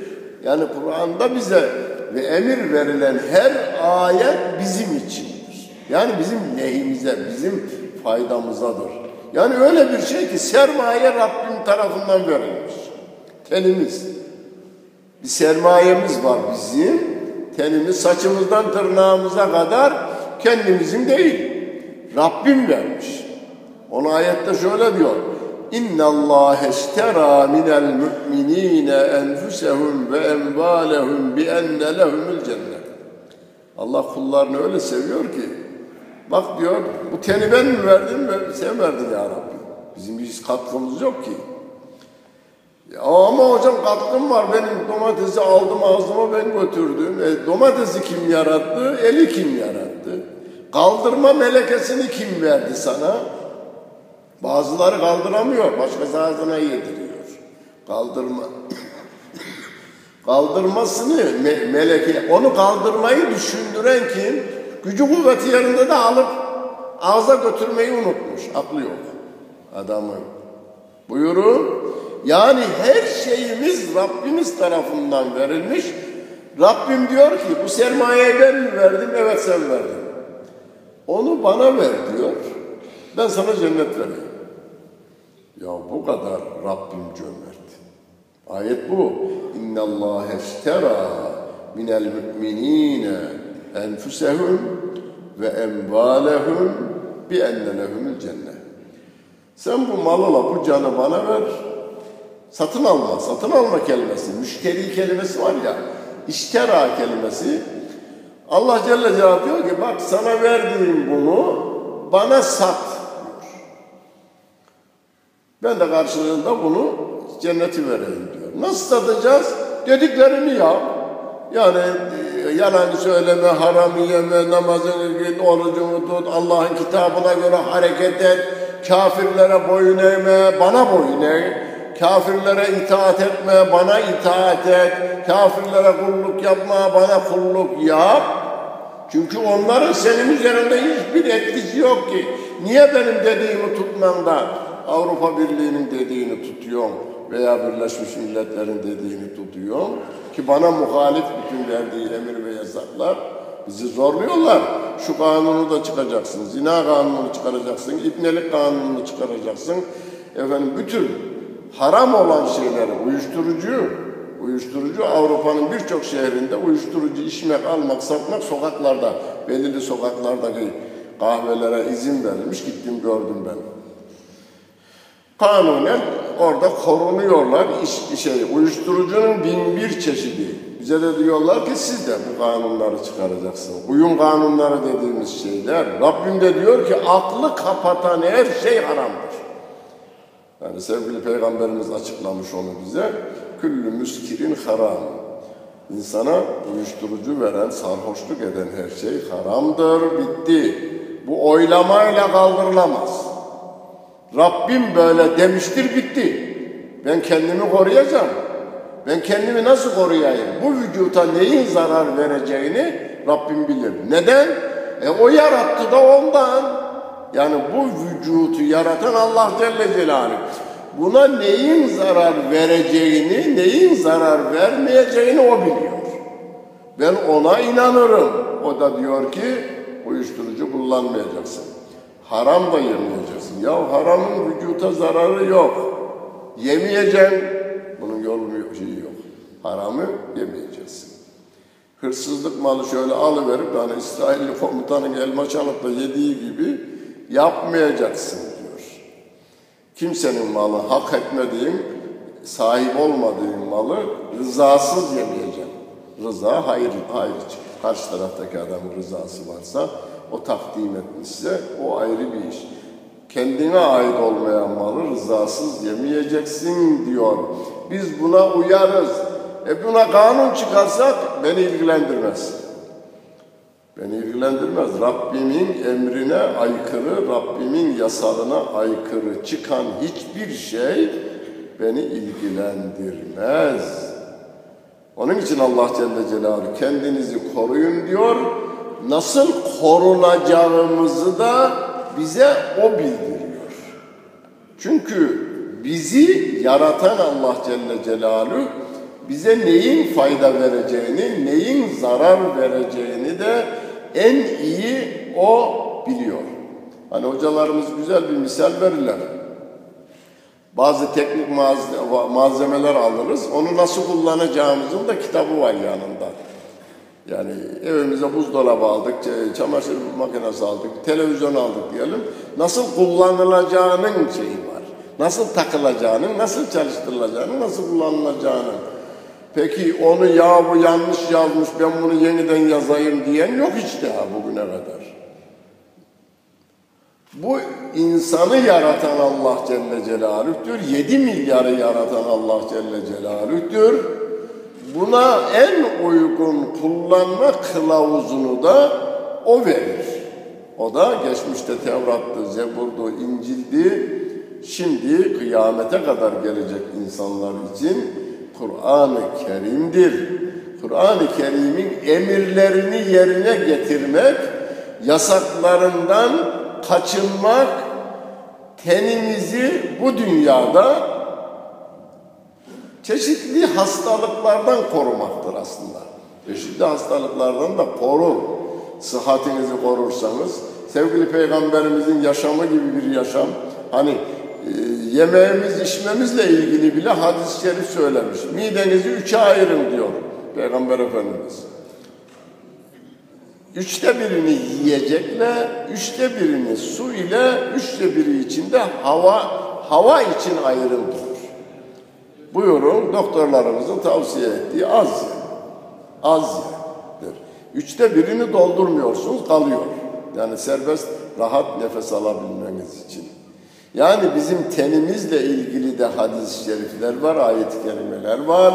Yani Kur'an'da bize ve emir verilen her ayet bizim içindir. Yani bizim lehimize, bizim faydamızadır. Yani öyle bir şey ki sermaye Rabbim tarafından verilmiş. Tenimiz. Bir sermayemiz var bizim. Tenimiz saçımızdan tırnağımıza kadar kendimizin değil. Rabbim vermiş. Onu ayette şöyle diyor. İnna Allah eştera minel mu'minine enfusehum ve envalehum bi enne lehumul cennet. Allah kullarını öyle seviyor ki bak diyor bu teni ben mi verdim sen verdin ya Rabbi. Bizim hiç katkımız yok ki. Ama hocam katkım var. Benim domatesi aldım ağzıma ben götürdüm. E, domatesi kim yarattı? Eli kim yarattı? Kaldırma melekesini kim verdi sana? Bazıları kaldıramıyor. Başkası ağzına yediriyor. Kaldırma. Kaldırmasını me meleke, onu kaldırmayı düşündüren kim? Gücü kuvveti yerinde de alıp ağza götürmeyi unutmuş. Aklı yok adamın. Buyurun. Yani her şeyimiz Rabbimiz tarafından verilmiş. Rabbim diyor ki bu sermayeyi ben mi verdim? Evet sen verdin. Onu bana ver diyor. Ben sana cennet vereyim. Ya bu kadar Rabbim cömert. Ayet bu. İnna Allah eştera minel müminine enfusehum ve envalehum bi enne cennet. Sen bu malala bu canı bana ver. Satın alma, satın alma kelimesi, müşteri kelimesi var ya, iştera kelimesi. Allah Celle Celaluhu diyor ki bak sana verdiğim bunu bana sat diyor. Ben de karşılığında bunu cenneti vereyim diyor. Nasıl satacağız? Dediklerimi yap. Yani e, yalan söyleme, haram yeme, namazını git, orucunu tut, Allah'ın kitabına göre hareket et, kafirlere boyun eğme, bana boyun eğ. Kafirlere itaat etme, bana itaat et. Kafirlere kulluk yapma, bana kulluk yap. Çünkü onların senin üzerinde hiçbir etkisi yok ki. Niye benim dediğimi tutmam da Avrupa Birliği'nin dediğini tutuyorum veya Birleşmiş Milletler'in dediğini tutuyorum ki bana muhalif bütün verdiği emir ve yasaklar bizi zorluyorlar. Şu kanunu da çıkacaksın, zina kanunu çıkaracaksın, ipnelik kanunu çıkaracaksın. Efendim bütün haram olan şeyleri, uyuşturucu, uyuşturucu Avrupa'nın birçok şehrinde uyuşturucu içmek, almak, satmak sokaklarda, belirli sokaklardaki kahvelere izin verilmiş. Gittim gördüm ben. Kanunen orada korunuyorlar. İş, şey, uyuşturucunun bin bir çeşidi. Bize de diyorlar ki siz de bu kanunları çıkaracaksınız. Uyum kanunları dediğimiz şeyler. Rabbim de diyor ki aklı kapatan her şey haramdır. Yani sevgili Peygamberimiz açıklamış onu bize. Küllü müskirin haram. İnsana uyuşturucu veren, sarhoşluk eden her şey haramdır, bitti. Bu oylamayla kaldırılamaz. Rabbim böyle demiştir, bitti. Ben kendimi koruyacağım. Ben kendimi nasıl koruyayım? Bu vücuta neyin zarar vereceğini Rabbim bilir. Neden? E o yarattı da ondan. Yani bu vücutu yaratan Allah Celle Celaluhu. Buna neyin zarar vereceğini, neyin zarar vermeyeceğini o biliyor. Ben ona inanırım. O da diyor ki uyuşturucu kullanmayacaksın. Haram da yemeyeceksin. Ya haramın vücuta zararı yok. Yemeyeceksin. Bunun Haramı yemeyeceksin. Hırsızlık malı şöyle alıverip yani İsrailli komutanın elma çalıp da yediği gibi yapmayacaksın diyor. Kimsenin malı hak etmediğin, sahip olmadığın malı rızasız yemeyeceksin. Rıza hayır, hayır için. Karşı taraftaki adamın rızası varsa o takdim etmişse o ayrı bir iş. Kendine ait olmayan malı rızasız yemeyeceksin diyor. Biz buna uyarız. E buna kanun çıkarsak beni ilgilendirmez. Beni ilgilendirmez. Rabbimin emrine aykırı, Rabbimin yasalına aykırı çıkan hiçbir şey beni ilgilendirmez. Onun için Allah Celle Celaluhu kendinizi koruyun diyor. Nasıl korunacağımızı da bize o bildiriyor. Çünkü bizi yaratan Allah Celle Celaluhu bize neyin fayda vereceğini, neyin zarar vereceğini de en iyi o biliyor. Hani hocalarımız güzel bir misal verirler. Bazı teknik malzemeler alırız. Onu nasıl kullanacağımızın da kitabı var yanında. Yani evimize buzdolabı aldık, çamaşır makinesi aldık, televizyon aldık diyelim. Nasıl kullanılacağının şeyi var. Nasıl takılacağının, nasıl çalıştırılacağının, nasıl kullanılacağının. Peki onu ya bu yanlış yazmış ben bunu yeniden yazayım diyen yok hiç daha bugüne kadar. Bu insanı yaratan Allah Celle Celaluh'tür. 7 milyarı yaratan Allah Celle Celaluh'tür. Buna en uygun kullanma kılavuzunu da o verir. O da geçmişte Tevrat'tı, Zebur'du, İncil'di. Şimdi kıyamete kadar gelecek insanlar için Kur'an-ı Kerim'dir. Kur'an-ı Kerim'in emirlerini yerine getirmek, yasaklarından kaçınmak, tenimizi bu dünyada çeşitli hastalıklardan korumaktır aslında. Çeşitli hastalıklardan da korur. Sıhhatinizi korursanız, sevgili peygamberimizin yaşamı gibi bir yaşam, hani yemeğimiz, içmemizle ilgili bile hadis-i şerif söylemiş. Midenizi üçe ayırın diyor Peygamber Efendimiz. Üçte birini yiyecekle, üçte birini su ile, üçte biri içinde hava hava için ayrın diyor. Buyurun doktorlarımızın tavsiye ettiği az ye. Az. Üçte birini doldurmuyorsunuz kalıyor. Yani serbest rahat nefes alabilmeniz için. Yani bizim tenimizle ilgili de hadis-i şerifler var, ayet-i kerimeler var.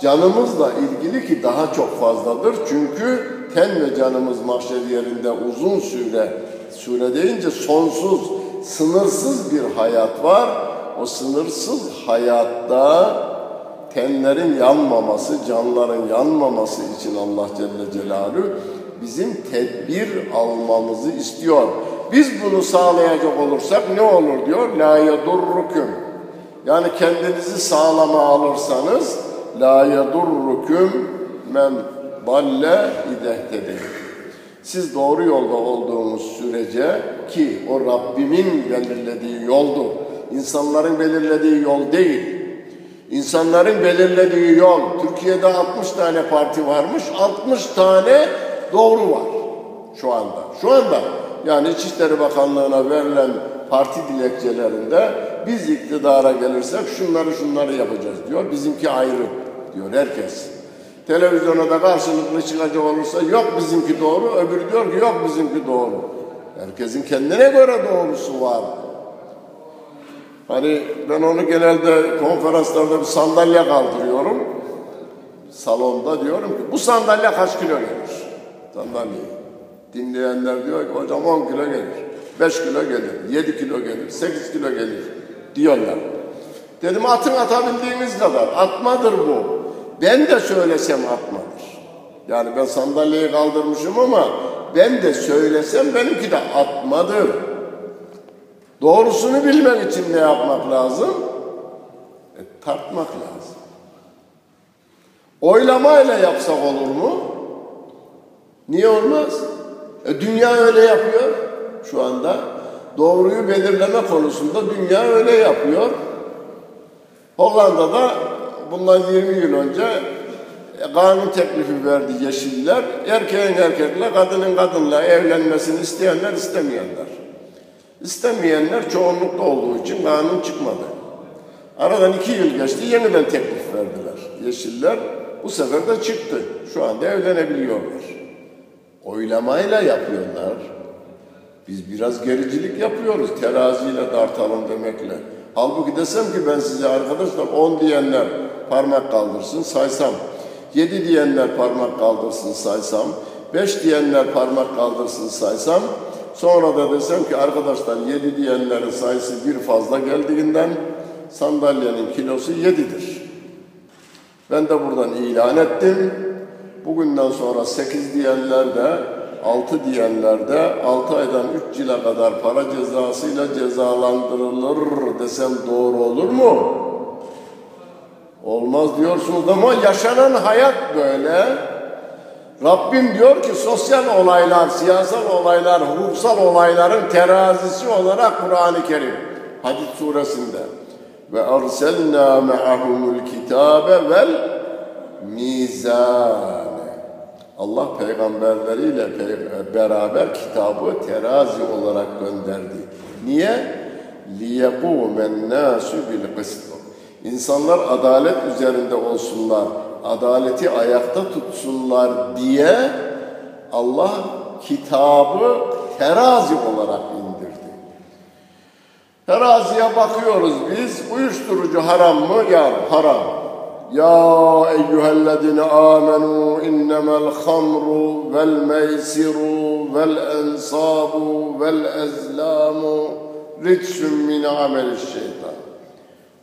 Canımızla ilgili ki daha çok fazladır. Çünkü ten ve canımız mahşer yerinde uzun süre, süre deyince sonsuz, sınırsız bir hayat var. O sınırsız hayatta tenlerin yanmaması, canların yanmaması için Allah Celle Celaluhu bizim tedbir almamızı istiyor. Biz bunu sağlayacak olursak ne olur diyor? La yedurrukum. Yani kendinizi sağlama alırsanız la yedurrukum men dalle idehtedi. Siz doğru yolda olduğunuz sürece ki o Rabbimin belirlediği yoldur. İnsanların belirlediği yol değil. İnsanların belirlediği yol. Türkiye'de 60 tane parti varmış. 60 tane doğru var şu anda. Şu anda yani İçişleri Bakanlığı'na verilen parti dilekçelerinde biz iktidara gelirsek şunları şunları yapacağız diyor. Bizimki ayrı diyor herkes. Televizyona da karşılıklı çıkacak olursa yok bizimki doğru, öbürü diyor ki yok bizimki doğru. Herkesin kendine göre doğrusu var. Hani ben onu genelde konferanslarda bir sandalye kaldırıyorum. Salonda diyorum ki bu sandalye kaç kilo gelir? Sandalye. Dinleyenler diyor ki hocam 10 kilo gelir, 5 kilo gelir, 7 kilo gelir, 8 kilo gelir diyorlar. Dedim atın atabildiğiniz kadar. Atmadır bu. Ben de söylesem atmadır. Yani ben sandalyeyi kaldırmışım ama ben de söylesem benimki de atmadır. Doğrusunu bilmek için ne yapmak lazım? E, tartmak lazım. Oylamayla yapsak olur mu? Niye olmaz? E, dünya öyle yapıyor şu anda. Doğruyu belirleme konusunda dünya öyle yapıyor. Hollanda'da bundan 20 yıl önce e, kanun teklifi verdi Yeşiller. Erkeğin erkekle, kadının kadınla evlenmesini isteyenler, istemeyenler. İstemeyenler çoğunlukta olduğu için kanun çıkmadı. Aradan iki yıl geçti, yeniden teklif verdiler. Yeşiller bu sefer de çıktı. Şu anda evlenebiliyorlar. Oylamayla yapıyorlar. Biz biraz gericilik yapıyoruz. Teraziyle dartalım demekle. Halbuki desem ki ben size arkadaşlar 10 diyenler parmak kaldırsın saysam. 7 diyenler parmak kaldırsın saysam. 5 diyenler parmak kaldırsın saysam. Sonra da desem ki arkadaşlar 7 diyenlerin sayısı bir fazla geldiğinden sandalyenin kilosu 7'dir. Ben de buradan ilan ettim. Bugünden sonra 8 diyenler de 6 diyenler de 6 aydan 3 yıla kadar para cezasıyla cezalandırılır desem doğru olur mu? Olmaz diyorsunuz ama yaşanan hayat böyle. Rabbim diyor ki sosyal olaylar, siyasal olaylar, hukuksal olayların terazisi olarak Kur'an-ı Kerim Hadis suresinde ve arselna ma'ahumul kitabe vel mizan Allah peygamberleriyle beraber kitabı terazi olarak gönderdi. Niye? لِيَقُومَ النَّاسُ بِالْقِسْطِ İnsanlar adalet üzerinde olsunlar, adaleti ayakta tutsunlar diye Allah kitabı terazi olarak indirdi. Teraziye bakıyoruz biz, uyuşturucu haram mı? Ya haram. يا أيها الذين آمنوا إنما الخمر والميسر والأنصاب والأزلام رجس من عمل الشيطان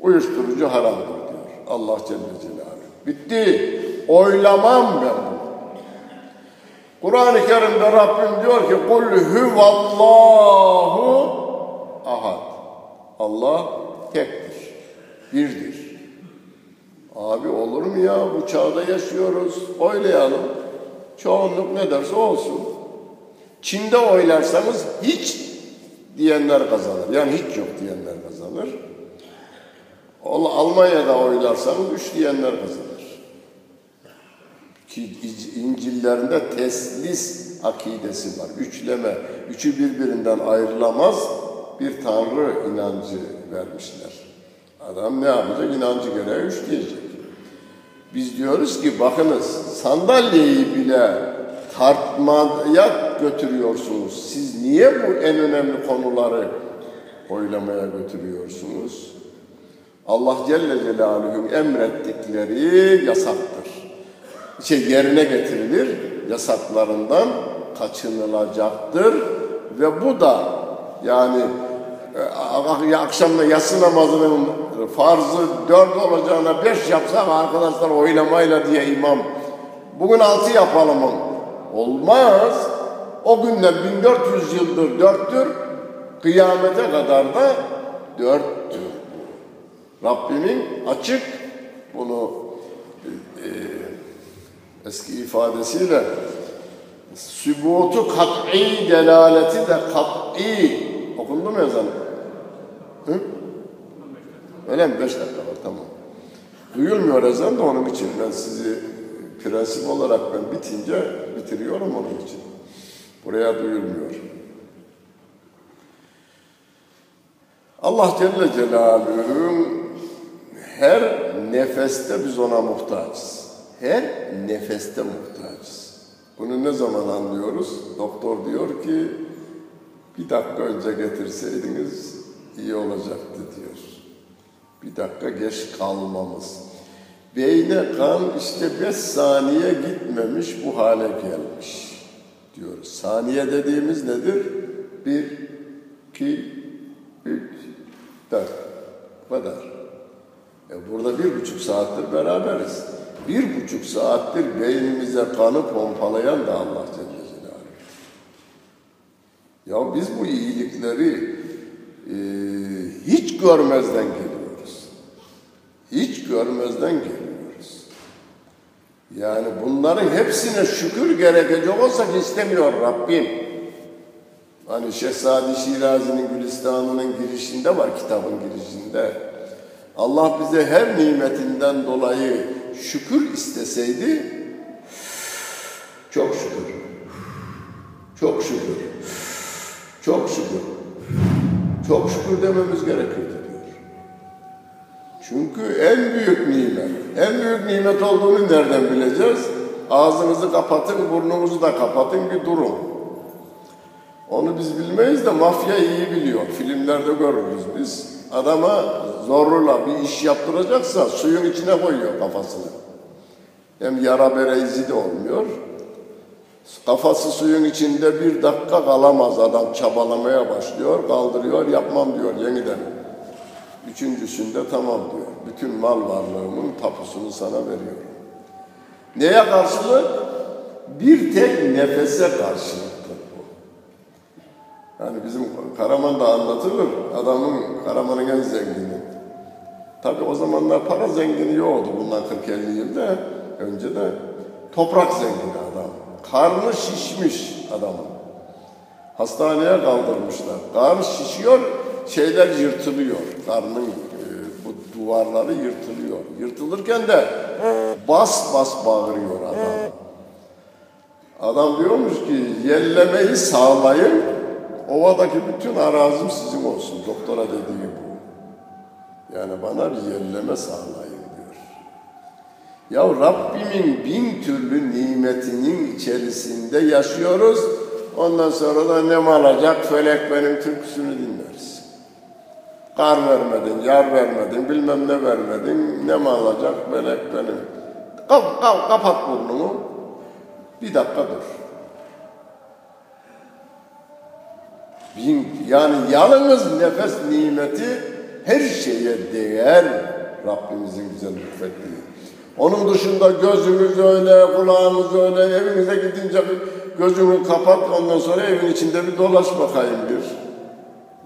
Uyuşturucu haramdır diyor Allah Celle Celaluhu. Bitti. Oylamam ben bunu. Kur'an-ı Kerim'de Rabbim diyor ki kul huvallahu ahad. Allah tektir. Birdir. Abi olur mu ya bu çağda yaşıyoruz. Oylayalım. Çoğunluk ne derse olsun. Çin'de oylarsanız hiç diyenler kazanır. Yani hiç yok diyenler kazanır. Almanya'da oylarsanız üç diyenler kazanır. Ki İncillerinde teslis akidesi var. Üçleme. Üçü birbirinden ayrılamaz bir tanrı inancı vermişler. Adam ne yapacak? İnancı göre üç diyecek. Biz diyoruz ki bakınız sandalyeyi bile tartmaya götürüyorsunuz. Siz niye bu en önemli konuları oylamaya götürüyorsunuz? Allah Celle Celaluhu'nun emrettikleri yasaktır. Şey yerine getirilir, yasaklarından kaçınılacaktır ve bu da yani akşamda yatsı namazının farzı dört olacağına beş yapsak arkadaşlar oylamayla diye imam. Bugün altı yapalım onu. Olmaz. O günden 1400 yıldır dörttür. Kıyamete kadar da dörttür. Rabbimin açık bunu e, eski ifadesiyle sübutu kat'i delaleti de kat'i okundu mu ezan? Hı? Öyle mi? Beş dakika var tamam. Duyulmuyor ezan da onun için ben sizi prensip olarak ben bitince bitiriyorum onun için. Buraya duyulmuyor. Allah Celle Celaluhu'nun her nefeste biz ona muhtaçız. Her nefeste muhtaçız. Bunu ne zaman anlıyoruz? Doktor diyor ki bir dakika önce getirseydiniz iyi olacaktı diyor. Bir dakika geç kalmamız. Beyne kan işte beş saniye gitmemiş bu hale gelmiş diyor. Saniye dediğimiz nedir? Bir, iki, üç, dört. Bu kadar. E burada bir buçuk saattir beraberiz. Bir buçuk saattir beynimize kanı pompalayan da Allah Celle Celaluhu. Ya biz bu iyilikleri e, hiç görmezden geliyoruz. Hiç görmezden geliyoruz. Yani bunların hepsine şükür gerekecek olsak istemiyor Rabbim. Hani Şehzadi Şirazi'nin Gülistanı'nın girişinde var kitabın girişinde. Allah bize her nimetinden dolayı şükür isteseydi, çok şükür, çok şükür, çok şükür, çok şükür dememiz gerekirdi diyor. Çünkü en büyük nimet, en büyük nimet olduğunu nereden bileceğiz? Ağzınızı kapatın, burnunuzu da kapatın bir durun. Onu biz bilmeyiz de mafya iyi biliyor. Filmlerde görürüz biz. Adama zorla bir iş yaptıracaksa suyun içine koyuyor kafasını. Hem yara bere izi de olmuyor. Kafası suyun içinde bir dakika kalamaz adam çabalamaya başlıyor, kaldırıyor, yapmam diyor yeniden. Üçüncüsünde tamam diyor. Bütün mal varlığımın tapusunu sana veriyorum. Neye karşılık? Bir tek nefese karşılıktır bu. Yani bizim Karaman'da anlatılır. Adamın, Karaman'ın en zengini. Tabi o zamanlar para zengini yoktu bundan 40-50 yılda. Önce de toprak zengini. Karnı şişmiş adamın. Hastaneye kaldırmışlar. Karnı şişiyor, şeyler yırtılıyor. Karnın e, bu duvarları yırtılıyor. Yırtılırken de bas bas bağırıyor adam. Adam diyormuş ki yerlemeyi sağlayın, ovadaki bütün arazim sizin olsun. Doktora dediği bu. Yani bana bir yerleme sağlayın. Ya Rabbimin bin türlü nimetinin içerisinde yaşıyoruz. Ondan sonra da ne malacak felek benim türküsünü dinleriz. Kar vermedin, yar vermedin, bilmem ne vermedin, ne malacak felek benim. Kap, kap, kapat burnunu, bir dakika dur. Bin, yani yalnız nefes nimeti her şeye değer Rabbimizin bize lütfettiği. Onun dışında gözümüz öyle, kulağımız öyle, evinize gidince gözünü kapat, ondan sonra evin içinde bir dolaş bakayım bir.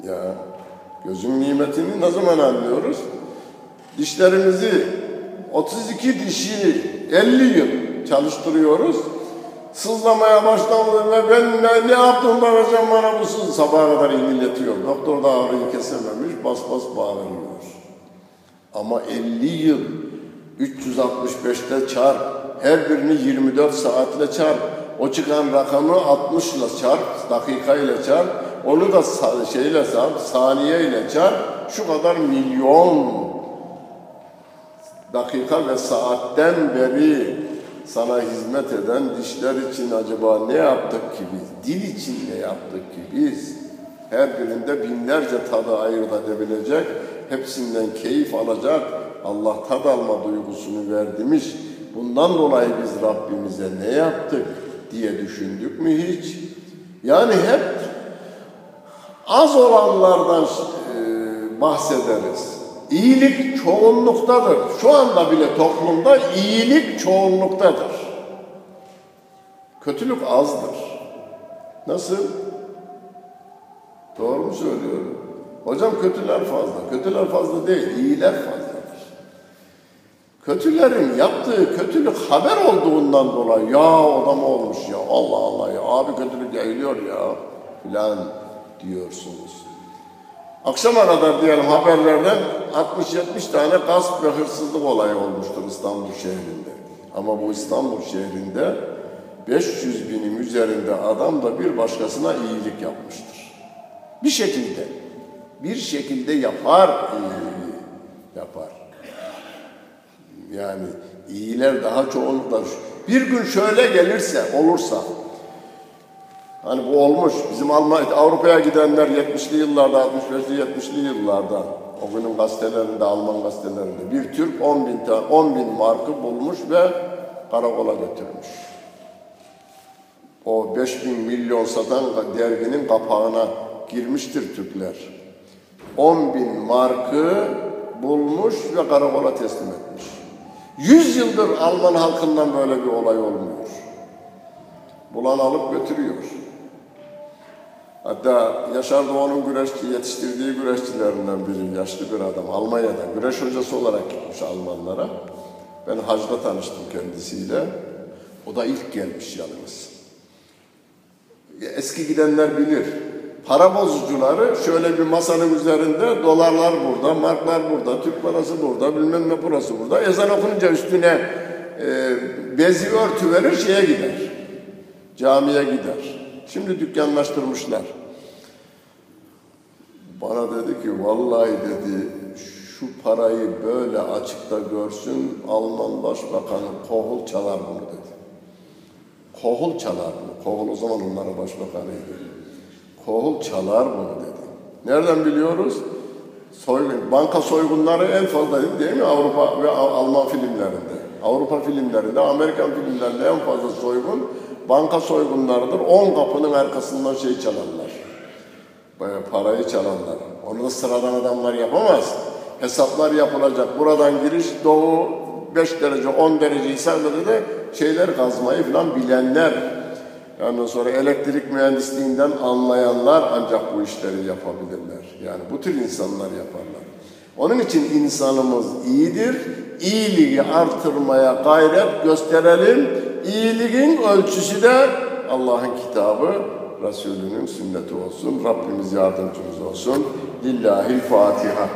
Ya gözün nimetini ne zaman anlıyoruz? Dişlerimizi 32 dişi 50 yıl çalıştırıyoruz. Sızlamaya başladı ve ben ne, ne yaptım da hocam bana bu sız sabaha kadar inletiyor. Doktor da ağrıyı kesememiş, bas bas bağırıyor. Ama 50 yıl 365'te çarp, her birini 24 saatle çarp, o çıkan rakamı 60 ile çarp, dakika ile çarp, onu da şeyle çarp, saniye ile çarp, şu kadar milyon dakika ve saatten beri sana hizmet eden dişler için acaba ne yaptık ki biz? Dil için ne yaptık ki biz? Her birinde binlerce tadı ayırt edebilecek, hepsinden keyif alacak, Allah tad alma duygusunu verdimiş. Bundan dolayı biz Rabbimize ne yaptık diye düşündük mü hiç? Yani hep az olanlardan e, bahsederiz. İyilik çoğunluktadır. Şu anda bile toplumda iyilik çoğunluktadır. Kötülük azdır. Nasıl? Doğru mu söylüyorum? Hocam kötüler fazla. Kötüler fazla değil, iyiler fazladır. Kötülerin yaptığı kötülük haber olduğundan dolayı ya adam olmuş ya Allah Allah ya abi kötülük yayılıyor ya filan diyorsunuz. Akşama kadar diyelim haberlerden 60-70 tane gasp ve hırsızlık olayı olmuştur İstanbul şehrinde. Ama bu İstanbul şehrinde 500 binin üzerinde adam da bir başkasına iyilik yapmıştır. Bir şekilde, bir şekilde yapar iyiliği, yapar. Yani iyiler daha çoğunlukla. Bir gün şöyle gelirse, olursa, Hani bu olmuş. Bizim Almanya, Avrupa'ya gidenler 70'li yıllarda, 65'li 70'li yıllarda o günün gazetelerinde, Alman gazetelerinde bir Türk 10 bin, 10 bin markı bulmuş ve karakola götürmüş. O 5 bin milyon satan derginin kapağına girmiştir Türkler. 10 bin markı bulmuş ve karakola teslim etmiş. 100 yıldır Alman halkından böyle bir olay olmuyor. Bulan alıp götürüyor. Hatta Yaşar Doğan'ın güreşçi, yetiştirdiği güreşçilerinden biri, yaşlı bir adam. Almanya'da güreş hocası olarak gitmiş Almanlara. Ben hacda tanıştım kendisiyle. O da ilk gelmiş yalnız. Eski gidenler bilir. Para bozucuları şöyle bir masanın üzerinde dolarlar burada, marklar burada, Türk parası burada, bilmem ne burası burada. Ezan okununca üstüne e, bezi örtü verir şeye gider. Camiye gider. Şimdi dükkanlaştırmışlar. Bana dedi ki vallahi dedi şu parayı böyle açıkta görsün Alman Başbakanı Kohl çalar bunu dedi. Kohl çalar bunu. Kohl o zaman onların başbakanıydı. Kohl çalar bunu dedi. Nereden biliyoruz? Soygun, banka soygunları en fazla değil mi Avrupa ve Alman filmlerinde? Avrupa filmlerinde, Amerikan filmlerinde en fazla soygun banka soygunlarıdır. 10 kapının arkasından şey çalarlar. Bayağı parayı çalanlar. Onu da sıradan adamlar yapamaz. Hesaplar yapılacak. Buradan giriş doğu 5 derece 10 derece hesapları da şeyler kazmayı falan bilenler. Ondan sonra elektrik mühendisliğinden anlayanlar ancak bu işleri yapabilirler. Yani bu tür insanlar yaparlar. Onun için insanımız iyidir. İyiliği artırmaya gayret gösterelim. İyiliğin ölçüsü de Allah'ın kitabı, Resulünün sünneti olsun. Rabbimiz yardımcımız olsun. Lillahi Fatiha.